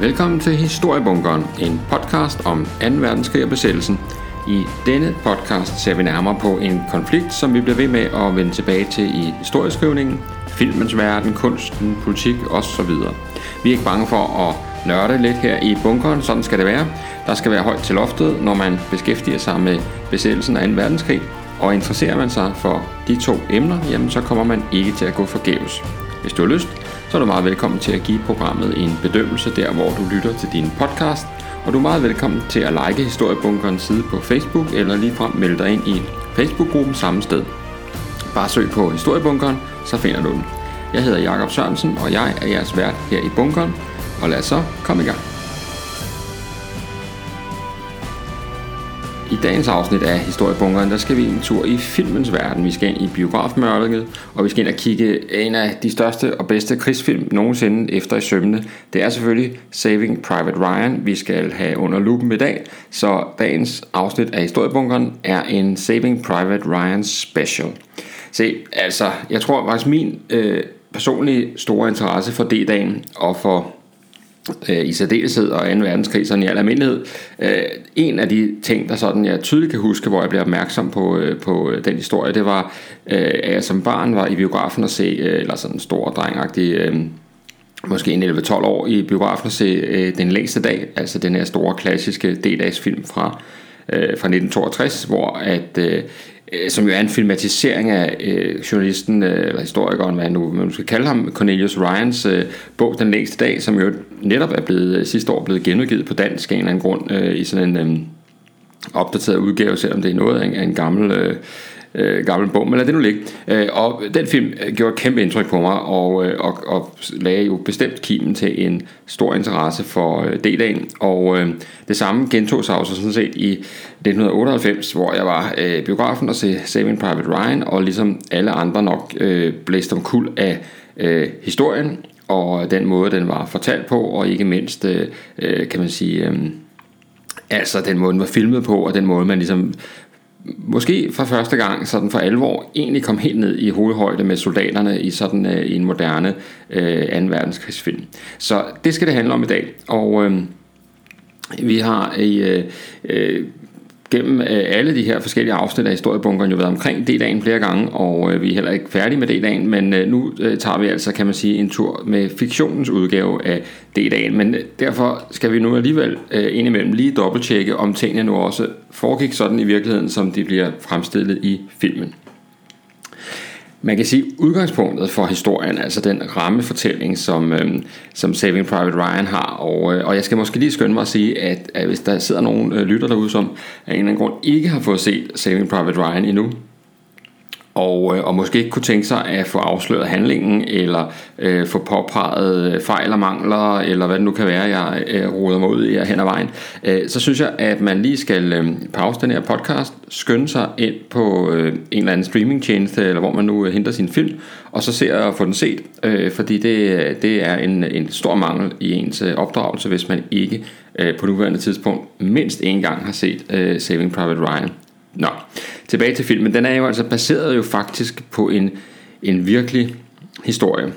Velkommen til Historiebunkeren, en podcast om 2. verdenskrig og besættelsen. I denne podcast ser vi nærmere på en konflikt, som vi bliver ved med at vende tilbage til i historieskrivningen, filmens verden, kunsten, politik osv. Vi er ikke bange for at nørde lidt her i bunkeren, sådan skal det være. Der skal være højt til loftet, når man beskæftiger sig med besættelsen af 2. verdenskrig, og interesserer man sig for de to emner, jamen så kommer man ikke til at gå forgæves. Hvis du har lyst, så er du meget velkommen til at give programmet en bedømmelse der, hvor du lytter til din podcast, og du er meget velkommen til at like Historiebunkerens side på Facebook, eller ligefrem melde dig ind i Facebook-gruppen samme sted. Bare søg på Historiebunkeren, så finder du den. Jeg hedder Jakob Sørensen, og jeg er jeres vært her i bunkeren, og lad os så komme i gang. Dagens afsnit af Historiebunkeren, der skal vi en tur i filmens verden. Vi skal ind i biografmørket, og vi skal ind og kigge en af de største og bedste krigsfilm nogensinde efter i sømne. Det er selvfølgelig Saving Private Ryan, vi skal have under lupen i dag. Så dagens afsnit af Historiebunkeren er en Saving Private Ryan special. Se, altså, jeg tror faktisk min øh, personlige store interesse for D-dagen og for Øh, i særdeleshed og 2. verdenskrig sådan i al almindelighed. Øh, en af de ting, der sådan jeg tydeligt kan huske, hvor jeg blev opmærksom på, øh, på den historie, det var, at jeg som barn var i biografen og se, eller sådan en stor drengagtig, måske en 11-12 år i biografen og se Den længste dag, altså den her store klassiske D-dags film fra, fra 1962, hvor at øh, som jo er en filmatisering af øh, journalisten, øh, eller historikeren, hvad nu man skal kalde ham, Cornelius Ryans øh, bog Den længste dag, som jo netop er blevet øh, sidste år blevet genudgivet på dansk af en eller anden grund øh, i sådan en øh, opdateret udgave, selvom det er noget af en, af en gammel øh, øh, gammel bog, men lad det nu ligge. Øh, og den film øh, gjorde et kæmpe indtryk på mig, og, øh, og, og lagde jo bestemt kimen til en stor interesse for øh, D-dagen, og øh, det samme gentog sig også sådan set i 1998, hvor jeg var øh, biografen og se Saving Private Ryan, og ligesom alle andre nok øh, blæste om kul af øh, historien, og den måde, den var fortalt på, og ikke mindst, øh, øh kan man sige... Øh, Altså den måde, den var filmet på, og den måde, man ligesom måske for første gang sådan for alvor egentlig kom helt ned i hovedhøjde med soldaterne i sådan øh, i en moderne øh, 2. verdenskrigsfilm. Så det skal det handle om i dag. Og øh, vi har i øh, uh, gennem øh, alle de her forskellige afsnit af historiebunkeren jo været omkring D-dagen flere gange, og øh, vi er heller ikke færdige med D-dagen, men øh, nu tager vi altså, kan man sige, en tur med fiktionens udgave af D-dagen. Men derfor skal vi nu alligevel indimellem lige dobbelttjekke, om tingene nu også foregik sådan i virkeligheden, som de bliver fremstillet i filmen. Man kan sige, udgangspunktet for historien, altså den rammefortælling, som, øh, som Saving Private Ryan har, og, øh, og jeg skal måske lige skynde mig at sige, at, at hvis der sidder nogen øh, lytter derude, som af en eller anden grund ikke har fået set Saving Private Ryan endnu, og, øh, og måske ikke kunne tænke sig at få afsløret handlingen, eller øh, få påpeget øh, fejl og mangler, eller hvad det nu kan være, jeg øh, roder mig ud i hen ad vejen, øh, så synes jeg, at man lige skal øh, pause den her podcast, skynde sig ind på øh, en eller anden streamingtjeneste, eller hvor man nu øh, henter sin film, og så ser og få den set, øh, fordi det, det er en, en stor mangel i ens øh, opdragelse, hvis man ikke øh, på nuværende tidspunkt mindst en gang har set øh, Saving Private Ryan. Nå, tilbage til filmen. Den er jo altså baseret jo faktisk på en, en virkelig historie.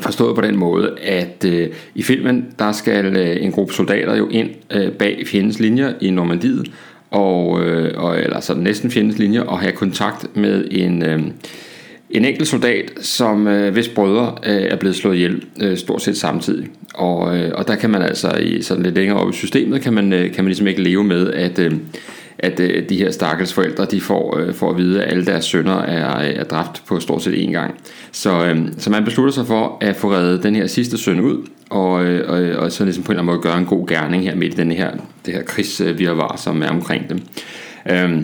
Forstået på den måde, at øh, i filmen, der skal øh, en gruppe soldater jo ind øh, bag fjendens linjer i Normandiet, og, øh, og, eller så næsten fjendens linjer, og have kontakt med en, øh, en enkelt soldat, som øh, hvis brødre øh, er blevet slået ihjel øh, stort set samtidig. Og, øh, og der kan man altså i sådan lidt længere op i systemet, kan man, øh, kan man ligesom ikke leve med, at... Øh, at øh, de her stakkels forældre, de får, øh, får at vide, at alle deres sønner er, øh, er dræbt på stort set én gang. Så, øh, så man beslutter sig for at få reddet den her sidste søn ud, og, øh, og, øh, og så ligesom på en eller anden måde gøre en god gerning her midt i den her, det her krigsvirvar, som er omkring dem. Øh,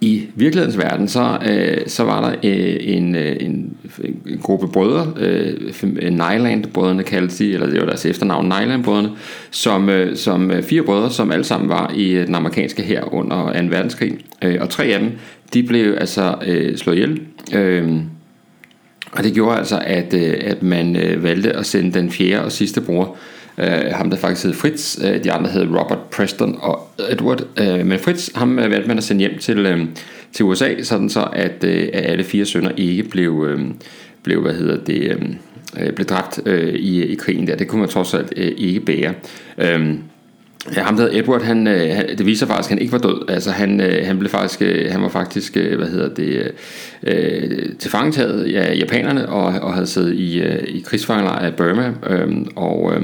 i virkelighedens verden, så, øh, så var der øh, en, øh, en, en gruppe brødre, øh, øh Nyland-brødrene kaldte de, eller det var deres efternavn, Nyland-brødrene, som, øh, som øh, fire brødre, som alle sammen var i øh, den amerikanske her under 2. verdenskrig. Øh, og tre af dem, de blev altså øh, slået ihjel. Øh, og det gjorde altså, at, øh, at man øh, valgte at sende den fjerde og sidste bror, Uh, ham der faktisk hed Fritz, uh, de andre hed Robert Preston og Edward, uh, men Fritz, ham uh, valgte man at sende hjem til, uh, til USA, sådan så at, uh, alle fire sønner ikke blev, uh, blev hvad hedder det, uh, øh, blev dræbt øh, i, i krigen der. Det kunne man trods alt øh, ikke bære. Øh, Ja, ham der Edward, han, han, det viser faktisk, at han ikke var død. Altså han, han blev faktisk, han var faktisk, hvad hedder det, øh, tilfangetaget af japanerne og, og havde siddet i, i krigsfangelejr af Burma øh, og, øh,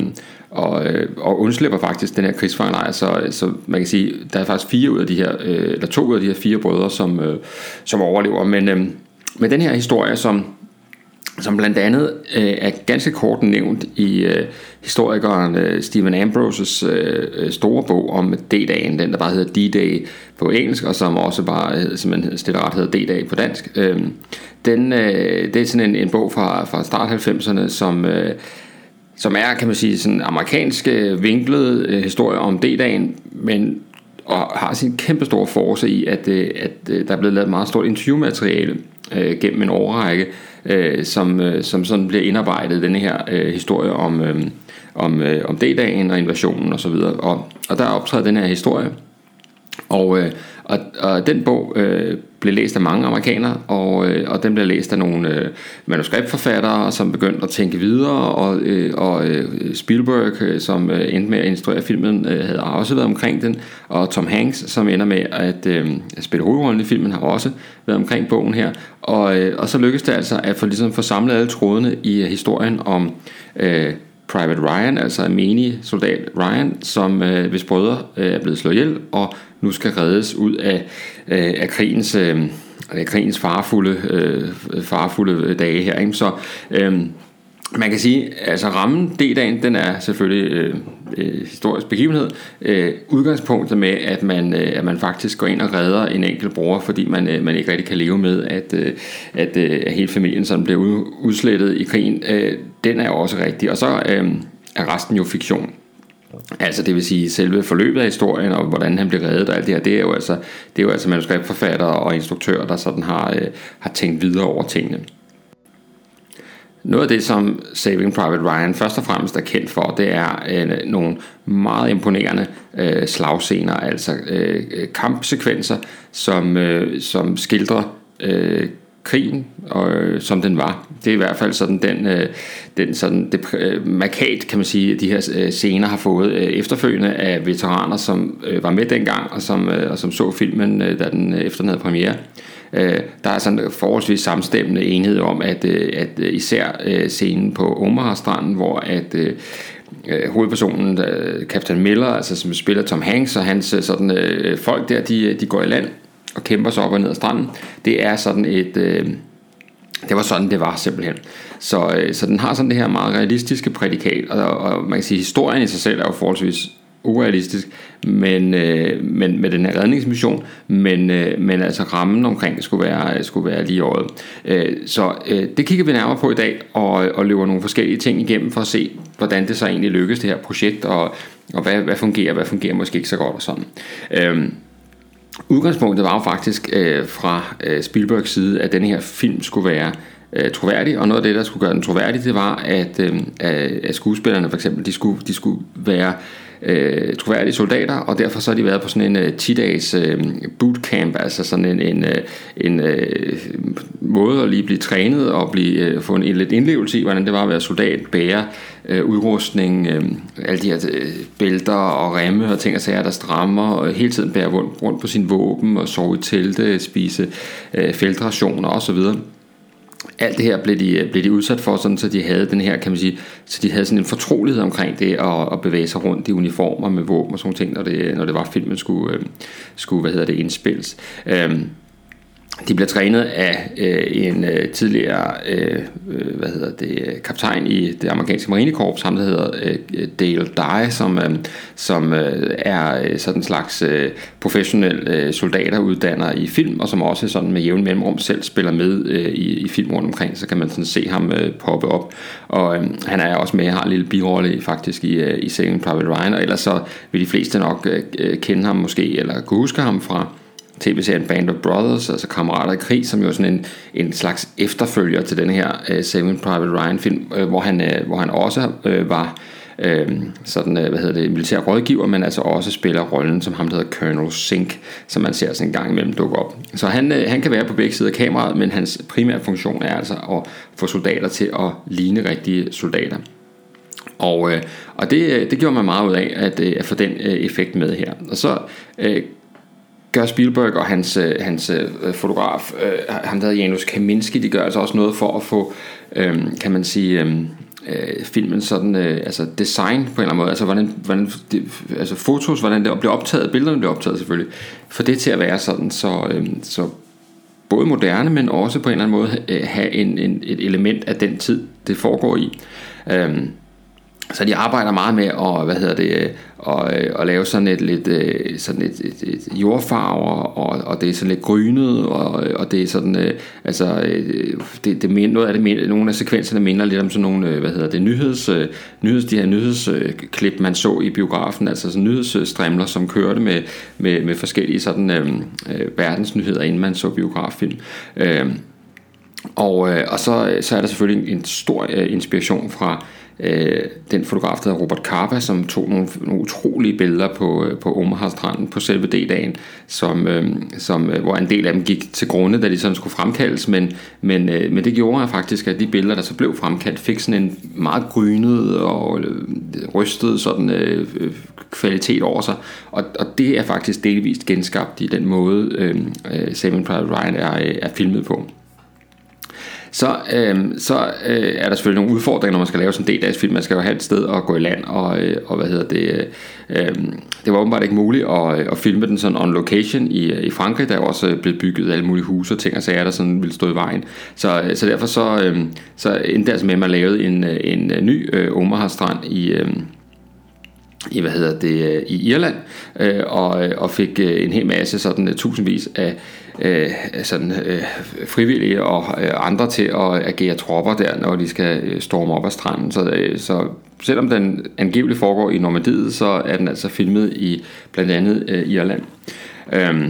og, øh, og undslipper faktisk den her krigsfangelejr. Så, så man kan sige, der er faktisk fire ud af de her, øh, eller to ud af de her fire brødre, som, øh, som overlever. Men, øh, men den her historie, som som blandt andet øh, er ganske kort nævnt i øh, historikeren øh, Stephen Ambroses øh, øh store bog om D-dagen, den der bare hedder D-Day på engelsk, og som også bare øh, simpelthen stille ret hedder D-Dag på dansk. Øh, den, øh, det er sådan en, en bog fra, fra start 90'erne, som, øh, som er, kan man sige, sådan amerikansk vinklet øh, historie om D-dagen, men og har sin kæmpe store force i, at, øh, at, at øh, der er blevet lavet meget stort interviewmateriale øh, gennem en årrække, øh, som, øh, som sådan bliver indarbejdet denne her øh, historie om, øh, om, øh, om D-dagen og invasionen osv. Og, og, og der optræder den her historie. Og, øh, og, den bog øh, blev læst af mange amerikanere, og, øh, og den blev læst af nogle øh, manuskriptforfattere, som begyndte at tænke videre, og, øh, og øh, Spielberg, øh, som øh, endte med at instruere filmen, øh, havde også været omkring den, og Tom Hanks, som ender med at øh, spille hovedrollen i filmen, har også været omkring bogen her, og, øh, og så lykkedes det altså at få, ligesom, få samlet alle trådene i øh, historien om øh, Private Ryan, altså en menig soldat Ryan, som øh, hvis brødre øh, er blevet slået ihjel, og nu skal reddes ud af, øh, af krigens, øh, krigens farfulde, øh, farfulde dage her. Ikke? Så øh, man kan sige, altså rammen D-dagen, den er selvfølgelig øh, øh, historisk begivenhed. Øh, udgangspunktet med, at man, øh, at man faktisk går ind og redder en enkelt bror, fordi man, øh, man ikke rigtig kan leve med, at, øh, at, øh, at hele familien sådan bliver udslettet i krigen, øh, den er også rigtig. Og så øh, er resten jo fiktion. Altså det vil sige selve forløbet af historien og hvordan han blev reddet og alt det her, det er jo altså, det er jo altså manuskriptforfattere og instruktører, der sådan har, øh, har tænkt videre over tingene. Noget af det, som Saving Private Ryan først og fremmest er kendt for, det er øh, nogle meget imponerende øh, slagscener, altså øh, øh kampsekvenser, som, øh, som skildrer øh, krigen, og, øh, som den var. Det er i hvert fald sådan den, øh, den sådan, det øh, markat, kan man sige, de her øh, scener har fået øh, efterfølgende af veteraner, som øh, var med dengang, og som, øh, og som så filmen, øh, da den øh, efter den havde premiere. Øh, der er sådan en forholdsvis samstemmende enhed om, at, øh, at øh, især øh, scenen på Omaha-stranden, hvor at øh, øh, hovedpersonen, øh, Captain Miller, altså som spiller Tom Hanks, og hans øh, sådan, øh, folk der, de, øh, de går i land og kæmper sig op og ned ad stranden. Det er sådan et... Øh, det var sådan, det var simpelthen. Så, øh, så den har sådan det her meget realistiske prædikat, og, og man kan sige, at historien i sig selv er jo forholdsvis urealistisk, men, øh, men med den her redningsmission, men, øh, men altså rammen omkring skulle være, skulle være lige året. Øh, så øh, det kigger vi nærmere på i dag, og, og løber nogle forskellige ting igennem for at se, hvordan det så egentlig lykkes, det her projekt, og, og hvad, hvad fungerer, hvad fungerer måske ikke så godt og sådan. Øh, Udgangspunktet var jo faktisk øh, fra øh, Spielbergs side, at denne her film skulle være øh, troværdig, og noget af det, der skulle gøre den troværdig, det var, at, øh, at skuespillerne for eksempel, de skulle, de skulle være øh, Øh, troværdige soldater, og derfor så har de været på sådan en øh, 10-dages øh, bootcamp, altså sådan en, en, øh, en øh, måde at lige blive trænet og blive, øh, få en, en lidt indlevelse i, hvordan det var at være soldat, bære øh, udrustning, øh, alle de her øh, bælter og remme og ting og sager, der strammer, og hele tiden bære rundt, rundt på sin våben og sove i telte, spise øh, feltrationer osv alt det her blev de, øh, blev de udsat for, sådan, så de havde den her, kan man sige, så de havde sådan en fortrolighed omkring det, at, at bevæge sig rundt i uniformer med våben og sådan ting, når det, når det var filmen skulle, øh, skulle hvad hedder det, indspilles. Øhm, de bliver trænet af øh, en øh, tidligere øh, øh, hvad hedder det, kaptajn i det amerikanske marinekorps, ham der hedder øh, Dale Dye, som, øh, som øh, er øh, sådan en slags øh, professionel øh, soldateruddanner i film, og som også sådan med jævn mellemrum selv spiller med øh, i, i film rundt omkring, så kan man sådan se ham øh, poppe op. Og øh, han er også med, har en lille birolle faktisk i, øh, i Saving Private Ryan, og ellers så vil de fleste nok øh, øh kende ham måske, eller kunne huske ham fra tv-serien Band of Brothers, altså Kammerater i krig, som jo er sådan en, en slags efterfølger til den her uh, Saving Private Ryan film, øh, hvor, han, øh, hvor han også øh, var øh, sådan, øh, hvad hedder det, militær rådgiver, men altså også spiller rollen som ham, der hedder Colonel Sink, som man ser sådan en gang imellem dukke op. Så han, øh, han kan være på begge sider af kameraet, men hans primære funktion er altså at få soldater til at ligne rigtige soldater. Og, øh, og det, øh, det gjorde man meget ud af at, øh, at få den øh, effekt med her. Og så øh, gør Spielberg og hans, øh, hans øh, fotograf, øh, ham der Janus Kaminski, de gør altså også noget for at få, øh, kan man sige, øh, øh, filmen sådan, øh, altså design på en eller anden måde, altså hvordan, hvordan det, altså fotos, hvordan det bliver optaget, billederne bliver optaget selvfølgelig, for det til at være sådan, så, øh, så både moderne, men også på en eller anden måde øh, have en, en, et element af den tid, det foregår i. Øh, så de arbejder meget med at, hvad hedder det, at, at lave sådan et lidt øh, sådan et, et, et jordfarver og, og det er sådan lidt grynet og, og det er sådan øh, altså øh, det, det minder, noget af det nogle af sekvenserne minder lidt om sådan nogle hvad hedder det nyheds, nyheds de her nyhedsklip man så i biografen altså sådan nyhedsstrimler som kørte med med, med forskellige sådan øh, verdensnyheder inden man så biograffilm. Øh, og, og så, så er der selvfølgelig en stor øh, inspiration fra øh, den fotograf, der hedder Robert Carpa, som tog nogle, nogle utrolige billeder på, øh, på Omaha-stranden på selve D-dagen, som, øh, som, øh, hvor en del af dem gik til grunde, da de sådan skulle fremkaldes, men, men, øh, men det gjorde faktisk, at de billeder, der så blev fremkaldt, fik sådan en meget grynet og øh, rystet sådan, øh, øh kvalitet over sig, og, og det er faktisk delvist genskabt i den måde, øh, øh Saving Private Ryan er, øh, er filmet på så, øh, så øh, er der selvfølgelig nogle udfordringer, når man skal lave sådan en D-dags film. Man skal jo have et sted at gå i land, og, øh, og hvad hedder det, øh, øhm, det var åbenbart ikke muligt at, øh, at filme den sådan on location i, øh, i Frankrig, der også øh, blevet bygget alle mulige huse og ting og sager, der sådan ville stå i vejen. Så, så derfor så, øh, så endte det altså med, at man lavede en, en ny øh, Omaha-strand i, øh, i hvad hedder det i Irland øh, og, og fik en hel masse sådan tusindvis af øh, sådan, øh, frivillige og øh, andre til at agere tropper der, når de skal øh, storme op ad stranden. Så, øh, så selvom den angiveligt foregår i Normandiet, så er den altså filmet i blandt andet øh, Irland. Øh,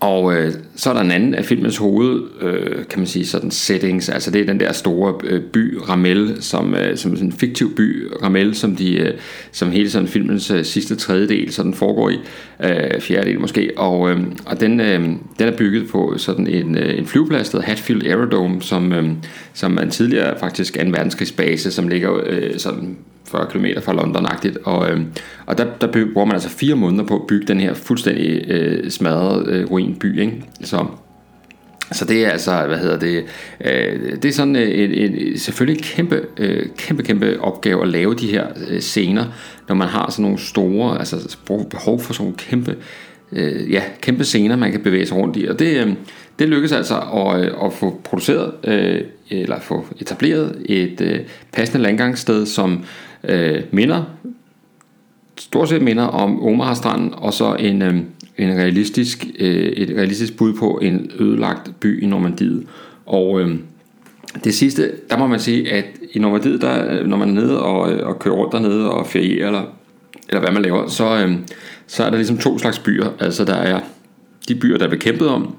og øh, så er der en anden af filmens hoved, øh, kan man sige, sådan settings, altså det er den der store øh, by Ramel, som, øh, som sådan en fiktiv by Ramel, som, de, øh, som hele sådan filmens øh, sidste tredjedel sådan foregår i, øh, fjerdedel måske, og, øh, og den, øh, den er bygget på sådan en, øh, en flyveplads, der Hatfield Aerodrome, som, øh, som er en tidligere faktisk anden verdenskrigsbase, som ligger øh, sådan 40 km fra London-agtigt, og, øh, og der, der bruger man altså fire måneder på at bygge den her fuldstændig øh, smadrede øh, ruinby, ikke? Så, så det er altså, hvad hedder det, øh, det er sådan øh, en, en, selvfølgelig en kæmpe, øh, kæmpe, kæmpe opgave at lave de her øh, scener, når man har sådan nogle store, altså behov for sådan nogle kæmpe, øh, ja, kæmpe scener, man kan bevæge sig rundt i, og det, øh, det lykkedes altså at, øh, at få produceret, øh, eller få etableret et øh, passende landgangssted, som øh, minder, stort set minder om Omaha-stranden, og så en, øh, en realistisk, øh, et realistisk bud på en ødelagt by i Normandiet. Og øh, det sidste, der må man sige, at i Normandiet, der, øh, når man er nede og, øh, og kører rundt dernede og ferierer, eller, eller hvad man laver, så, øh, så er der ligesom to slags byer. Altså der er de byer, der er bekæmpet om,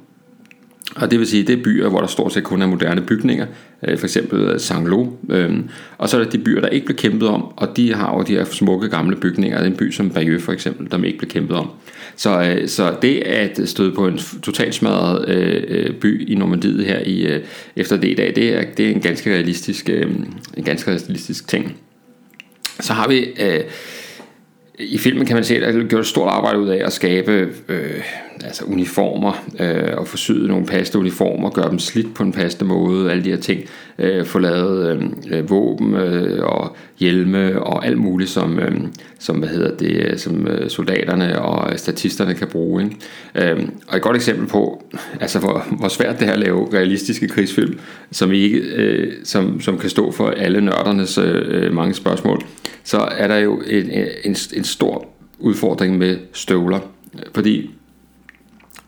og det vil sige, det er byer, hvor der stort set kun er moderne bygninger, øh, for eksempel øh, Saint-Lô. Øhm, og så er der de byer, der ikke blev kæmpet om, og de har jo de her smukke gamle bygninger. Det er en by som Bayeux for eksempel, der ikke blev kæmpet om. Så, øh, så det at støde på en totalt smadret by i Normandiet her i, efter det i dag, det er, det er en ganske realistisk, en ganske realistisk ting. Så har vi... i filmen kan man se, at der er gjort et stort arbejde ud af at skabe øh, altså uniformer, øh, og forsyde nogle passende uniformer, gøre dem slidt på en passende måde, alle de her ting, øh, få lavet øh, øh, våben øh, og hjelme og alt muligt, som, øh, som, hvad hedder det, øh, som øh, soldaterne og statisterne kan bruge. Ikke? Øh, og et godt eksempel på, altså hvor, hvor svært det er at lave realistiske krigsfilm, som, ikke, øh, som, som kan stå for alle nørdernes øh, mange spørgsmål, så er der jo en, en, en stor udfordring med støvler. Fordi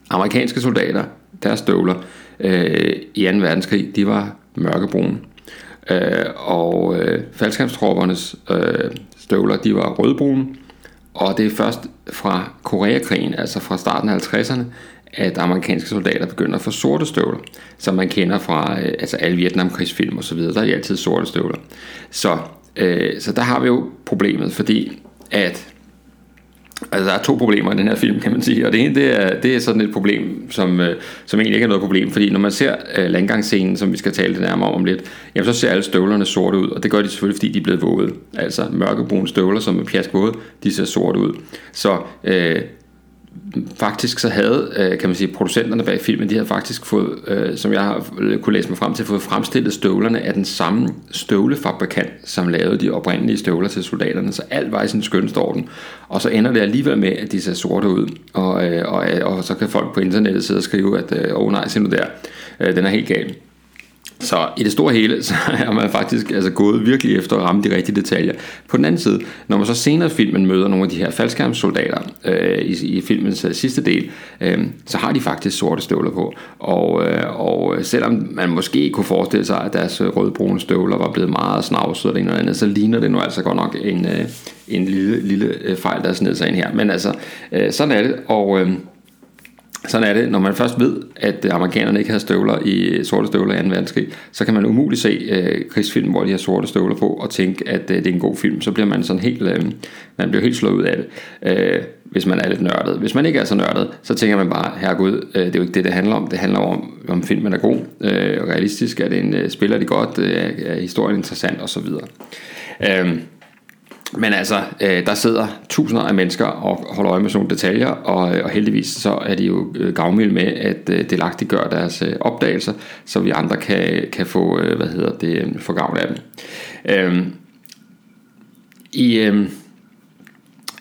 amerikanske soldater, deres støvler øh, i 2. verdenskrig, de var mørkebrune. Øh, og øh, faldskabstroppernes øh, støvler, de var rødbrune. og det er først fra Koreakrigen, altså fra starten af 50'erne, at amerikanske soldater begynder at få sorte støvler, som man kender fra øh, altså alle Vietnamkrigsfilm og så videre. Der er de altid sorte støvler. Så, øh, så der har vi jo problemet, fordi at Altså, der er to problemer i den her film, kan man sige. Og det ene, det er, det er sådan et problem, som, øh, som egentlig ikke er noget problem. Fordi når man ser øh, landgangsscenen, som vi skal tale det nærmere om lidt, jamen, så ser alle støvlerne sorte ud. Og det gør de selvfølgelig, fordi de er blevet våde. Altså mørkebrune støvler, som er pjaskvåde, de ser sorte ud. Så øh, faktisk så havde, øh, kan man sige, producenterne bag filmen, de havde faktisk fået, øh, som jeg har kunne læse mig frem til, fået fremstillet støvlerne af den samme støvlefabrikant, som lavede de oprindelige støvler til soldaterne, så alt var i sin skønste orden. Og så ender det alligevel med, at de ser sorte ud, og, øh, og, og så kan folk på internettet sidde og skrive, at øh, åh oh, nej, se nu der, øh, den er helt gal. Så i det store hele, så er man faktisk altså gået virkelig efter at ramme de rigtige detaljer. På den anden side, når man så senere i filmen møder nogle af de her faldskærmssoldater øh, i, i filmens øh, sidste del, øh, så har de faktisk sorte støvler på. Og, øh, og øh, selvom man måske kunne forestille sig, at deres øh, rødbrune støvler var blevet meget snavset eller noget andet, så ligner det nu altså godt nok en, øh, en lille, lille fejl, der er snedet sig ind her. Men altså, øh, sådan er det, og... Øh, sådan er det, når man først ved, at amerikanerne ikke havde støvler i øh, sorte støvler i 2. verdenskrig, så kan man umuligt se øh, krigsfilm, hvor de har sorte støvler på, og tænke, at øh, det er en god film. Så bliver man sådan helt, øh, man bliver helt slået ud af det, øh, hvis man er lidt nørdet. Hvis man ikke er så nørdet, så tænker man bare, herregud, øh, det er jo ikke det, det handler om. Det handler om, om filmen er god, øh, realistisk, er det en, øh, spiller de godt, øh, er historien interessant videre. Øh, men altså, øh, der sidder tusinder af mennesker og holder øje med sådan nogle detaljer, og, øh, og heldigvis så er de jo øh, gavmilde med at øh, delagtiggøre deres øh, opdagelser, så vi andre kan, kan få, øh, hvad hedder det, øh, få gavn af dem. Øh, I... Øh,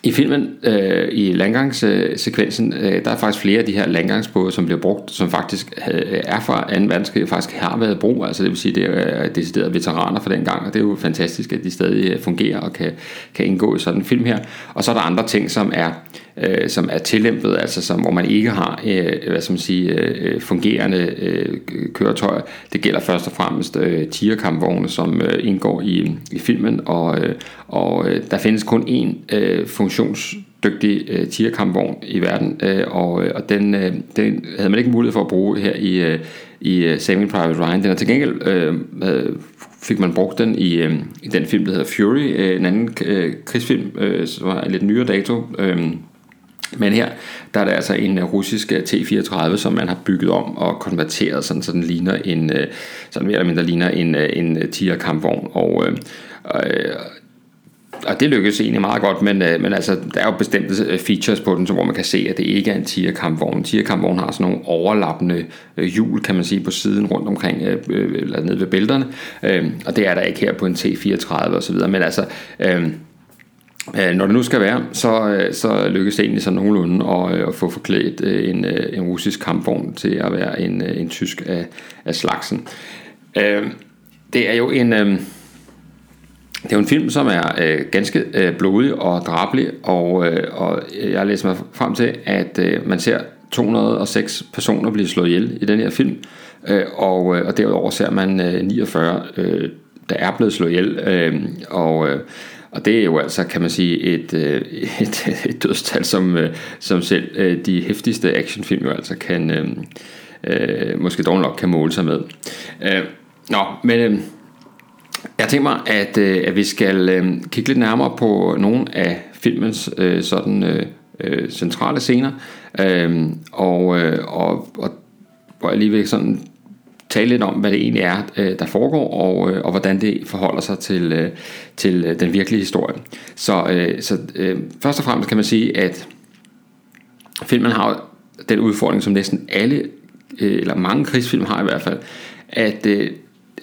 i filmen, øh, i landgangssekvensen, øh, der er faktisk flere af de her landgangsbåde, som bliver brugt, som faktisk øh, er fra 2. verdenskrig, faktisk har været brug. Altså det vil sige, det er øh, deciderede veteraner fra den gang, og det er jo fantastisk, at de stadig øh, fungerer og kan, kan indgå i sådan en film her. Og så er der andre ting, som er øh, Øh, som er tillæmpet, altså som, hvor man ikke har øh, hvad skal man sige, øh, fungerende øh, køretøjer. Det gælder først og fremmest øh, tierkampvogne, som øh, indgår i, i filmen, og, øh, og øh, der findes kun én øh, funktionsdygtig øh, tierkampvogn i verden, øh, og, øh, og den, øh, den havde man ikke mulighed for at bruge her i, øh, i øh, Saving Private Ryan. Den er til gengæld øh, fik man brugt den i, øh, i den film, der hedder Fury, øh, en anden øh, krigsfilm, øh, som var lidt nyere dato, øh, men her, der er der altså en øh, russisk øh, T-34, som man har bygget om og konverteret, sådan, så den ligner en, øh, sådan mere eller mindre ligner en, en Tiger kampvogn. Og, øh, og det lykkedes egentlig meget godt, men, men altså, der er jo bestemte features på den, så hvor man kan se, at det ikke er en Tiger-kampvogn. Tiger-kampvogn har sådan nogle overlappende hjul, kan man sige, på siden rundt omkring, eller nede ved bælterne, øhm, og det er der ikke her på en T-34 osv., men altså, Øh, Øh, når det nu skal være, så, øh, så lykkes det egentlig så nogenlunde at, øh, at få forklædt en, en russisk kampvogn til at være en, en tysk af, af slagsen. Det er jo en... Det er jo en film, som er ganske blodig og drabelig, og, og jeg læser mig frem til, at man ser 206 personer blive slået ihjel i den her film, og, og derudover ser man 49, der er blevet slået ihjel, øh, og og det er jo altså, kan man sige, et, øh, et, et dødstal, som, øh, som selv øh, de hæftigste actionfilm jo altså kan, øh, måske dog nok kan måle sig med. Øh, nå, men øh, jeg tænker mig, at, øh, at vi skal øh, kigge lidt nærmere på nogle af filmens øh, sådan øh, centrale scener, øh, og, øh, og, og hvor jeg lige vil sådan tale lidt om, hvad det egentlig er, øh, der foregår, og, øh, og hvordan det forholder sig til, øh, til den virkelige historie. Så, så først og fremmest kan man sige, at filmen har den udfordring, som næsten alle, eller mange krigsfilm har i hvert fald, at,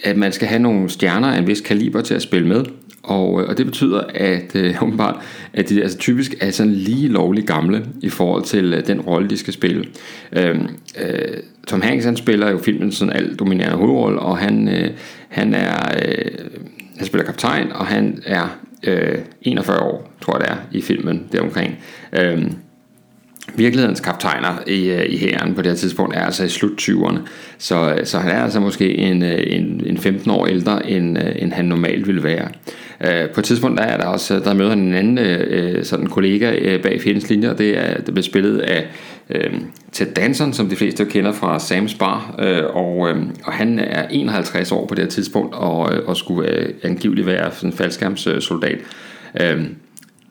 at man skal have nogle stjerner af en vis kaliber til at spille med, og, øh, og det betyder, at øh, åbenbart, at de altså typisk er sådan lige lovligt gamle i forhold til øh, den rolle, de skal spille. Øh, øh, Tom Hanks han spiller jo filmen sådan alt dominerende hovedrolle, og han, øh, han er øh, han spiller kaptajn, og han er øh, 41 år, tror jeg det er, i filmen deromkring. Øh, virkelighedens kaptajner i, øh, i hæren på det her tidspunkt er altså i slut 20'erne. Så, øh, så han er altså måske en, øh, en, en 15 år ældre, end, end han normalt ville være. På et tidspunkt der er der også, der møder han en anden sådan kollega bag fjendens linjer, det er, det bliver spillet af øh, Ted Danson, som de fleste kender fra Sam's Bar, øh, og, øh, og han er 51 år på det her tidspunkt, og, og skulle øh, angiveligt være en faldskærmssoldat. Øh,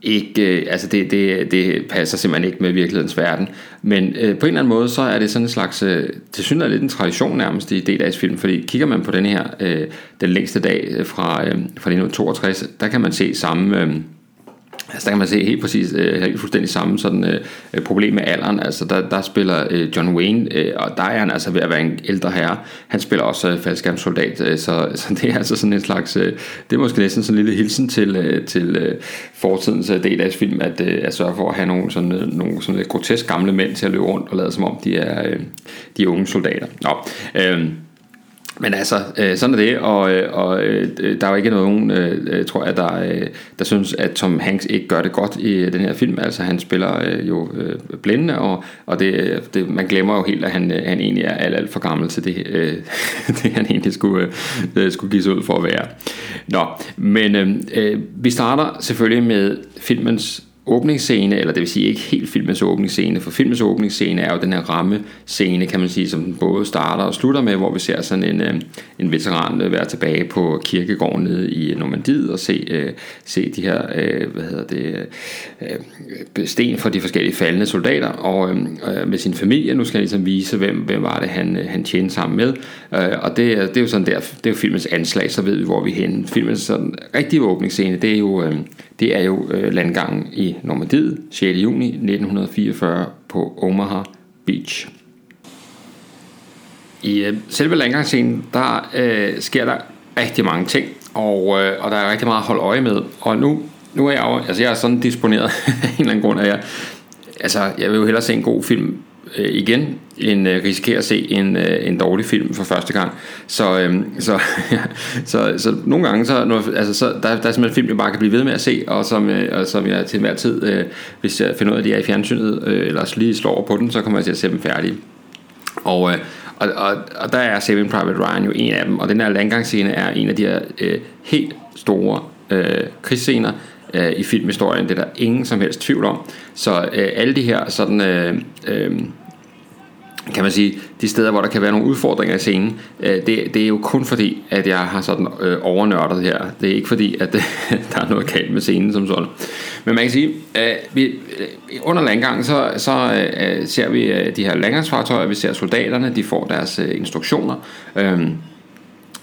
ikke, øh, altså det, det, det passer simpelthen ikke med virkelighedens verden. Men øh, på en eller anden måde, så er det sådan en slags, øh, til synes lidt en tradition nærmest i D-dags film, fordi kigger man på den her, øh, den længste dag fra, øh, fra 1962, der kan man se samme... Øh, Altså der kan man se helt præcis, øh, helt fuldstændig samme sådan, øh, øh, problem med alderen. Altså der, der spiller øh, John Wayne, øh, og der er han altså ved at være en ældre herre. Han spiller også øh, faldskærmssoldat, øh, så, så det er altså sådan en slags, øh, det er måske næsten sådan en lille hilsen til, øh, til øh, fortidens øh, del af film, at, øh, at sørge for at have nogle sådan, øh, nogle sådan lidt grotesk gamle mænd til at løbe rundt og lade som om de er, øh, de er unge soldater. Nå, øh, men altså, øh, sådan er det, og, øh, og øh, der er jo ikke nogen, øh, øh, tror jeg, der, øh, der synes, at Tom Hanks ikke gør det godt i øh, den her film. Altså, han spiller øh, jo øh, blændende, og, og det, det, man glemmer jo helt, at han, han egentlig er alt, alt for gammel til det, øh, det han egentlig skulle, øh, skulle give sig ud for at være. Nå, men øh, vi starter selvfølgelig med filmens åbningsscene, eller det vil sige ikke helt filmens åbningsscene, for filmens åbningsscene er jo den her rammescene, kan man sige, som den både starter og slutter med, hvor vi ser sådan en, øh, en veteran øh, være tilbage på kirkegården nede i Normandiet og se, øh, se de her, hvad hedder det, sten fra de forskellige faldende soldater, og med sin familie, nu skal jeg ligesom vise, hvem, hvem var det, han, han tjente sammen med, og det, det er jo sådan der, det er jo filmens anslag, så ved vi, hvor vi er henne. Filmens sådan rigtige åbningsscene, det er jo, det er jo uh, landgangen i Normandiet 6. juni 1944 på Omaha Beach. I øh, selve landgangsscenen, der øh, sker der rigtig mange ting, og, øh, og der er rigtig meget at holde øje med. Og nu, nu er jeg jo, altså jeg er sådan disponeret af en eller anden grund, at jeg, altså jeg vil jo hellere se en god film øh, igen, en, øh, risikere at se en, øh, en dårlig film for første gang. Så, øh, så, så, så nogle gange, så, når, altså, så, der, der er simpelthen en film, jeg bare kan blive ved med at se, og som, øh, og som jeg til hver tid, øh, hvis jeg finder ud af, at de er i fjernsynet, øh, eller lige slår over på den, så kommer jeg til at se dem færdige. Og, øh, og, og, og der er Saving Private Ryan jo en af dem, og den her landgangsscene er en af de her øh, helt store øh, krigsscener, øh, i filmhistorien. Det er der ingen som helst tvivl om. Så øh, alle de her sådan... Øh, øh, kan man sige, de steder, hvor der kan være nogle udfordringer i scenen, øh, det, det er jo kun fordi, at jeg har sådan øh, overnørdet her. Det er ikke fordi, at øh, der er noget galt med scenen som sådan. Men man kan sige, øh, vi, øh, under landgangen, så, så øh, ser vi øh, de her landgangsfartøjer, vi ser soldaterne, de får deres øh, instruktioner. Øh,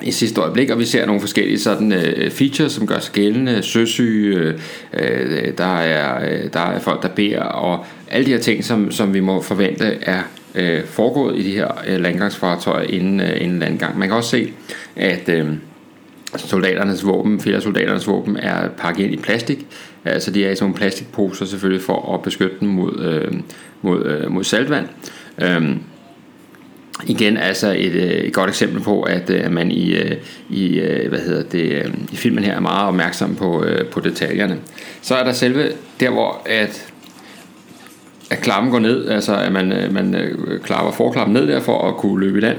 i sidste øjeblik, og vi ser nogle forskellige sådan øh, features, som gør sig gældende, søsyge, øh, øh der, er, øh, der er folk, der beder, og alle de her ting, som, som vi må forvente er øh, foregået i de her øh, landgangsfartøjer inden, øh, inden landgang. Man kan også se, at øh, soldaternes våben, flere soldaternes våben er pakket ind i plastik, altså de er i sådan nogle plastikposer selvfølgelig for at beskytte dem mod, øh, mod, øh, mod saltvand. Øh, igen altså et, øh, et godt eksempel på, at øh, at man i, i, hvad hedder det, i filmen her er meget opmærksom på, på detaljerne. Så er der selve der, hvor at, at klappen går ned, altså at man, øh, man øh, klapper forklappen ned der for at kunne løbe i land.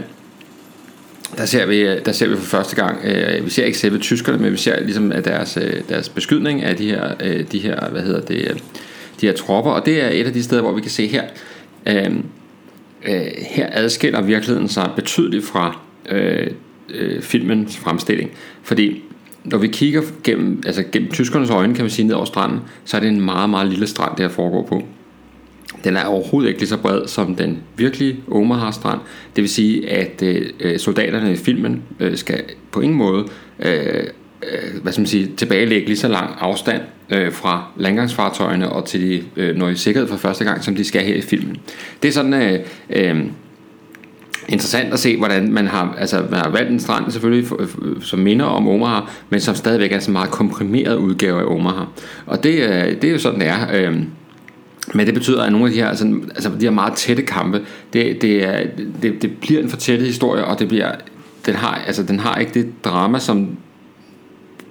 Der ser vi, øh, der ser vi for første gang, vi ser ikke selve tyskerne, men vi ser ligesom at deres, deres beskydning af de her, de her, hvad hedder det, de her tropper, og det er et af de steder, hvor vi kan se her, øh, her adskiller virkeligheden sig betydeligt fra øh, øh, filmens fremstilling. Fordi når vi kigger gennem, altså gennem tyskernes øjne, kan man sige, ned over stranden, så er det en meget, meget lille strand, det her foregår på. Den er overhovedet ikke lige så bred som den virkelige Omaha-strand. Det vil sige, at øh, soldaterne i filmen øh, skal på ingen måde øh, øh, hvad skal man sige, tilbagelægge lige så lang afstand øh, fra landgangsfartøjerne og til de øh, når i sikkerhed for første gang, som de skal her i filmen. Det er sådan øh, øh, interessant at se, hvordan man har, altså, man har valgt en strand selvfølgelig, øh, som minder om Omaha, men som stadigvæk er en meget komprimeret udgave af Omaha. Og det, øh, det er jo sådan, det er. Øh, men det betyder, at nogle af de her, altså, altså de her meget tætte kampe, det, det, er, det, det bliver en for tæt historie, og det bliver, den har, altså, den har ikke det drama, som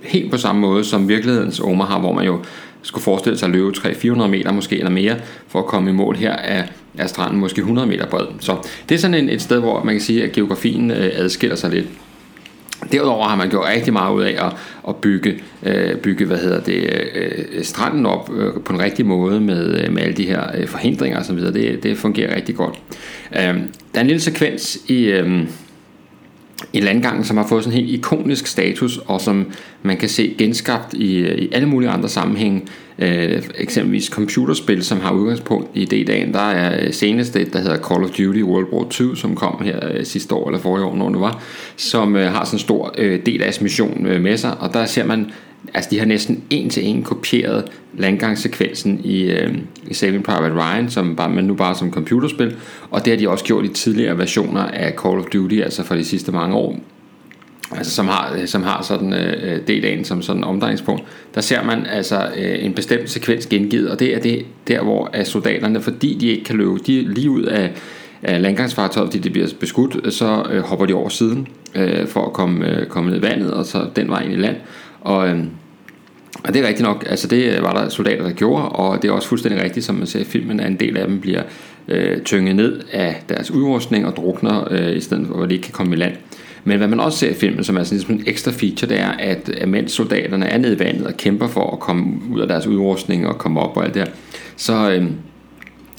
helt på samme måde som virkelighedens Omaha, hvor man jo skulle forestille sig at løbe 300-400 meter måske eller mere, for at komme i mål her af, af stranden måske 100 meter bred. Så det er sådan en, et sted, hvor man kan sige, at geografien øh, adskiller sig lidt. Derudover har man gjort rigtig meget ud af at, at bygge, øh, bygge hvad hedder det, øh, stranden op øh, på en rigtig måde med, øh, med alle de her øh, forhindringer osv. Det, det fungerer rigtig godt. Øh, der er en lille sekvens i... Øh, i landgangen, som har fået sådan en helt ikonisk status, og som man kan se genskabt i, i alle mulige andre sammenhænge. Øh, eksempelvis computerspil, som har udgangspunkt i D-dagen. Der er øh, senest et, der hedder Call of Duty World War 2, som kom her øh, sidste år, eller forrige år, når det var, som øh, har sådan en stor øh, del af mission øh, med sig, og der ser man altså de har næsten en til en kopieret landgangssekvensen i, øh, i Saving Private Ryan, som bare, men nu bare som computerspil, og det har de også gjort i tidligere versioner af Call of Duty, altså fra de sidste mange år, altså som har, øh, som har sådan øh, øh D-dagen som sådan omdrejningspunkt, der ser man altså øh, en bestemt sekvens gengivet, og det er det der, hvor at soldaterne, fordi de ikke kan løbe de lige ud af, af landgangsfartøjet, fordi det bliver beskudt, så øh, hopper de over siden øh, for at komme, øh, komme ned i vandet, og så den vej ind i land, og, øh, og det er rigtigt nok, altså det var der soldater, der gjorde, og det er også fuldstændig rigtigt, som man ser i filmen, at en del af dem bliver øh, tynget ned af deres udrustning og drukner, øh, i stedet for, at de ikke kan komme i land. Men hvad man også ser i filmen, som er sådan ligesom en ekstra feature, det er, at, at mens soldaterne er nede i vandet og kæmper for at komme ud af deres udrustning og komme op og alt det her, så, øh,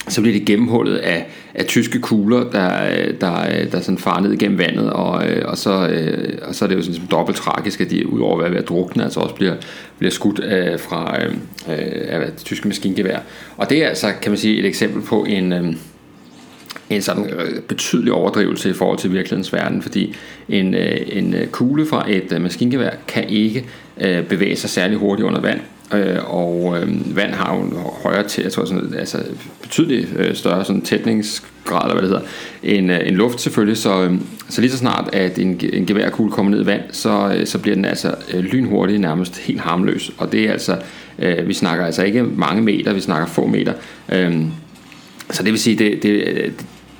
så bliver det gennemhullet af, af tyske kugler, der, der, der sådan farer ned igennem vandet, og, øh, og, så, øh, og så er det jo sådan ligesom dobbelt tragisk, at de udover at være ved at drukne, altså også bliver, bliver skudt af, fra af, af tyske maskingevær. Og det er altså, kan man sige, et eksempel på en, en sådan betydelig overdrivelse i forhold til virkelighedens verden, fordi en, en kugle fra et maskingevær kan ikke bevæge sig særlig hurtigt under vand, Øh, og øh, vand har jo en højere til, jeg tror sådan, altså betydeligt øh, større sådan tætningsgrad, eller hvad det hedder, end, øh, end luft selvfølgelig, så, øh, så lige så snart at en, en geværkugle kommer ned i vand, så, øh, så bliver den altså øh, lynhurtig, nærmest helt harmløs, og det er altså, øh, vi snakker altså ikke mange meter, vi snakker få meter, øh, så det vil sige, det, det,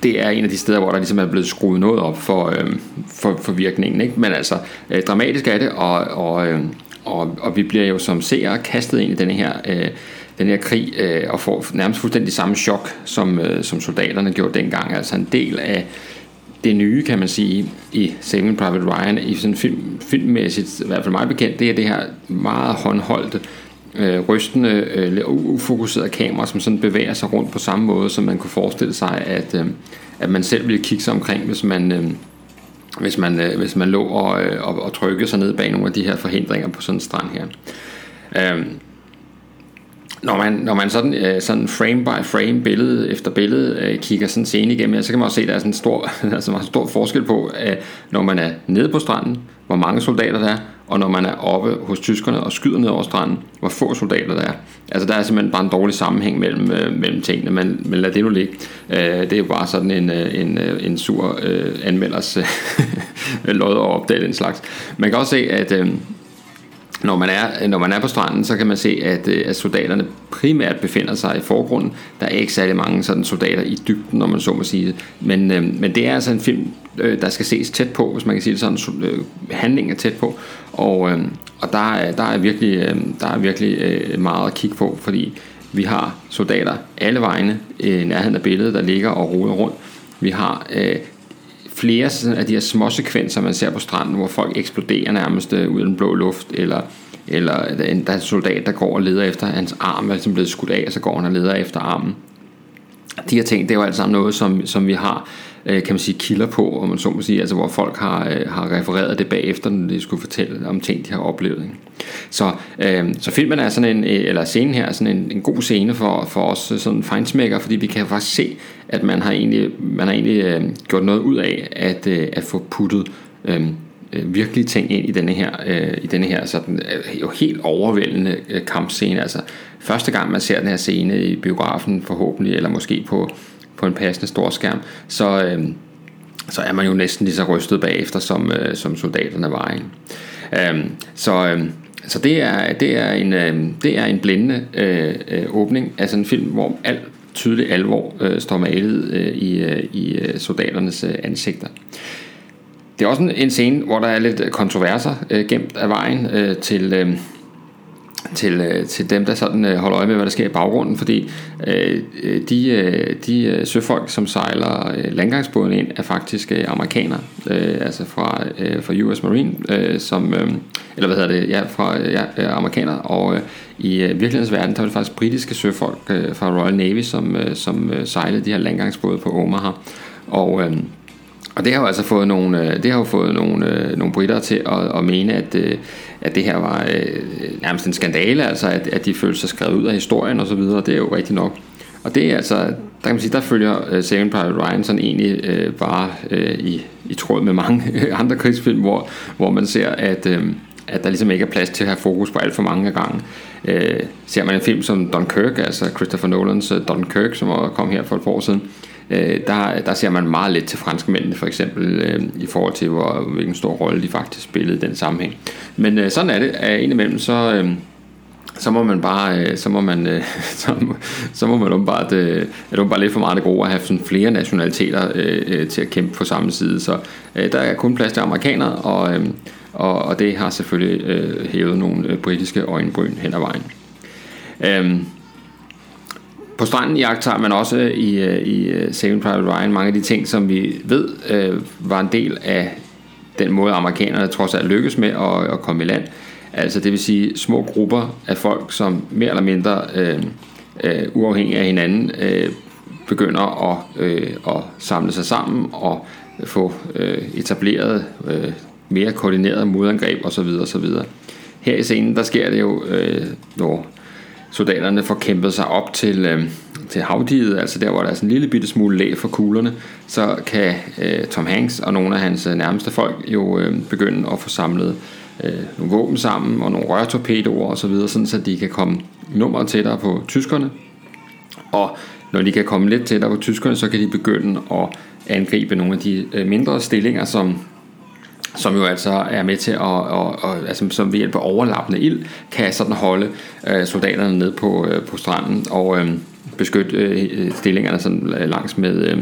det er en af de steder, hvor der ligesom er blevet skruet noget op for, øh, for, for virkningen. Ikke? Men altså, øh, dramatisk er det, og, og, øh, og, og vi bliver jo som seere kastet ind i denne her, øh, den her krig øh, og får nærmest fuldstændig samme chok, som, øh, som soldaterne gjorde dengang. Altså en del af det nye, kan man sige, i Saving Private Ryan, i sådan film, filmmæssigt, i hvert fald meget bekendt, det er det her meget håndholdte, øh, rystende, øh, ufokuserede kamera, som sådan bevæger sig rundt på samme måde, som man kunne forestille sig, at, øh, at man selv ville kigge sig omkring, hvis man... Øh, hvis man, øh, hvis man lå og, øh, og, og trykkede sig ned bag nogle af de her forhindringer på sådan en strand her. Øhm, når man, når man sådan, øh, sådan frame by frame, billede efter billede, øh, kigger sådan scene igennem, så kan man også se, at der er sådan en stor, altså en stor forskel på, øh, når man er nede på stranden, hvor mange soldater der er, og når man er oppe hos tyskerne og skyder ned over stranden, hvor få soldater der er. Altså der er simpelthen bare en dårlig sammenhæng mellem, øh, mellem tingene, men, men lad det nu ligge. Øh, det er jo bare sådan en, øh, en, øh, en sur øh, anmelders lod at opdage den slags. Man kan også se, at øh, når man, er, når man er på stranden, så kan man se, at, øh, at soldaterne primært befinder sig i forgrunden. Der er ikke særlig mange sådan soldater i dybden, når man så må sige det. Men, øh, men det er altså en film, øh, der skal ses tæt på, hvis man kan sige det sådan. Øh, handling er tæt på. Og, øh, og der, er, der er virkelig, øh, der er virkelig øh, meget at kigge på, fordi vi har soldater alle vegne øh, i nærheden af billedet, der ligger og roder rundt. Vi har øh, flere af de her små sekvenser, man ser på stranden, hvor folk eksploderer nærmest øh, ud af den blå luft, eller, eller der er en soldat, der går og leder efter hans arm, er ligesom blevet skudt af, og så går han og leder efter armen. De her ting, det er jo alt sammen noget, som, som vi har Øh, kan man sige, kilder på, om man så må sige, altså hvor folk har, øh, har refereret det bagefter, når de skulle fortælle om ting, de har oplevet. Ikke? Så, øh, så filmen er sådan en, øh, eller scenen her er sådan en, en god scene for, for os sådan fejnsmækker, fordi vi kan faktisk se, at man har egentlig, man har egentlig øh, gjort noget ud af at, øh, at få puttet øh, virkelige ting ind i denne her, øh, i denne her sådan, jo helt overvældende øh, kampscene. Altså første gang man ser den her scene i biografen forhåbentlig, eller måske på, på en passende stor skærm, så, øh, så er man jo næsten lige så rystet bagefter, som, øh, som soldaterne var. Ikke? Øh, så, øh, så det er, det er en, øh, det er en blændende øh, øh, åbning af sådan en film, hvor alt tydelig alvor øh, står malet øh, i, øh, i øh, soldaternes øh, ansigter. Det er også en, en scene, hvor der er lidt kontroverser øh, gemt af vejen øh, til, øh, til, øh, til dem, der sådan øh, holder øje med, hvad der sker i baggrunden, fordi øh, øh de, øh, de øh, søfolk, som sejler øh, landgangsbåden ind, er faktisk øh, amerikanere, øh, altså fra, øh, fra US Marine, øh, som, øh, eller hvad hedder det, ja, fra øh, ja, øh, amerikanere, og øh, i øh, virkelighedens verden, der var det faktisk britiske søfolk øh, fra Royal Navy, som, øh, som øh, sejlede de her landgangsbåde på Omaha, og øh, og det har jo altså fået nogle, øh, det har jo fået nogle, øh, nogle britter til at, at mene, at, øh, at det her var nærmest en skandale, altså at, at de følte sig skrevet ud af historien og så videre. Det er jo rigtigt nok. Og det er altså, der kan man sige, der følger Saving Private Ryan sådan egentlig øh, bare øh, i, i tråd med mange andre krigsfilm, hvor, hvor man ser, at, øh, at der ligesom ikke er plads til at have fokus på alt for mange gange. Øh, ser man en film som Dunkirk, altså Christopher Nolans Dunkirk, som kom her for et par år siden, øh, Øh, der, der ser man meget lidt til franskmændene for eksempel øh, i forhold til hvor, hvilken stor rolle de faktisk spillede i den sammenhæng. Men øh, sådan er det, at indimellem så, øh, så må man bare, øh, så må man, øh, så, så må man åbenbart, er det bare lidt for meget det gode at have sådan flere nationaliteter øh, til at kæmpe på samme side. Så øh, der er kun plads til amerikanere, og, øh, og, og det har selvfølgelig øh, hævet nogle britiske øjenbryn hen ad vejen. Øh, på stranden jagter man også i, øh, i øh, Saving Private Ryan mange af de ting, som vi ved øh, var en del af den måde, amerikanerne trods alt lykkes med at, at komme i land. Altså det vil sige små grupper af folk, som mere eller mindre øh, øh, uafhængig af hinanden øh, begynder at, øh, at samle sig sammen og få øh, etableret øh, mere koordineret modangreb osv. osv. Her i scenen, der sker det jo, øh, når soldaterne får kæmpet sig op til, øh, til havdiget, altså der, hvor der er sådan en lille bitte smule lag for kuglerne, så kan øh, Tom Hanks og nogle af hans øh, nærmeste folk jo øh, begynde at få samlet øh, nogle våben sammen og nogle rørtorpedoer og så videre, sådan så de kan komme nummeret tættere på tyskerne. Og når de kan komme lidt tættere på tyskerne, så kan de begynde at angribe nogle af de øh, mindre stillinger, som som jo altså er med til at, og, og, altså, som ved hjælp af overlappende ild, kan sådan holde øh, soldaterne ned på, øh, på stranden og øh, beskytte øh, stillingerne sådan øh, langs med, øh,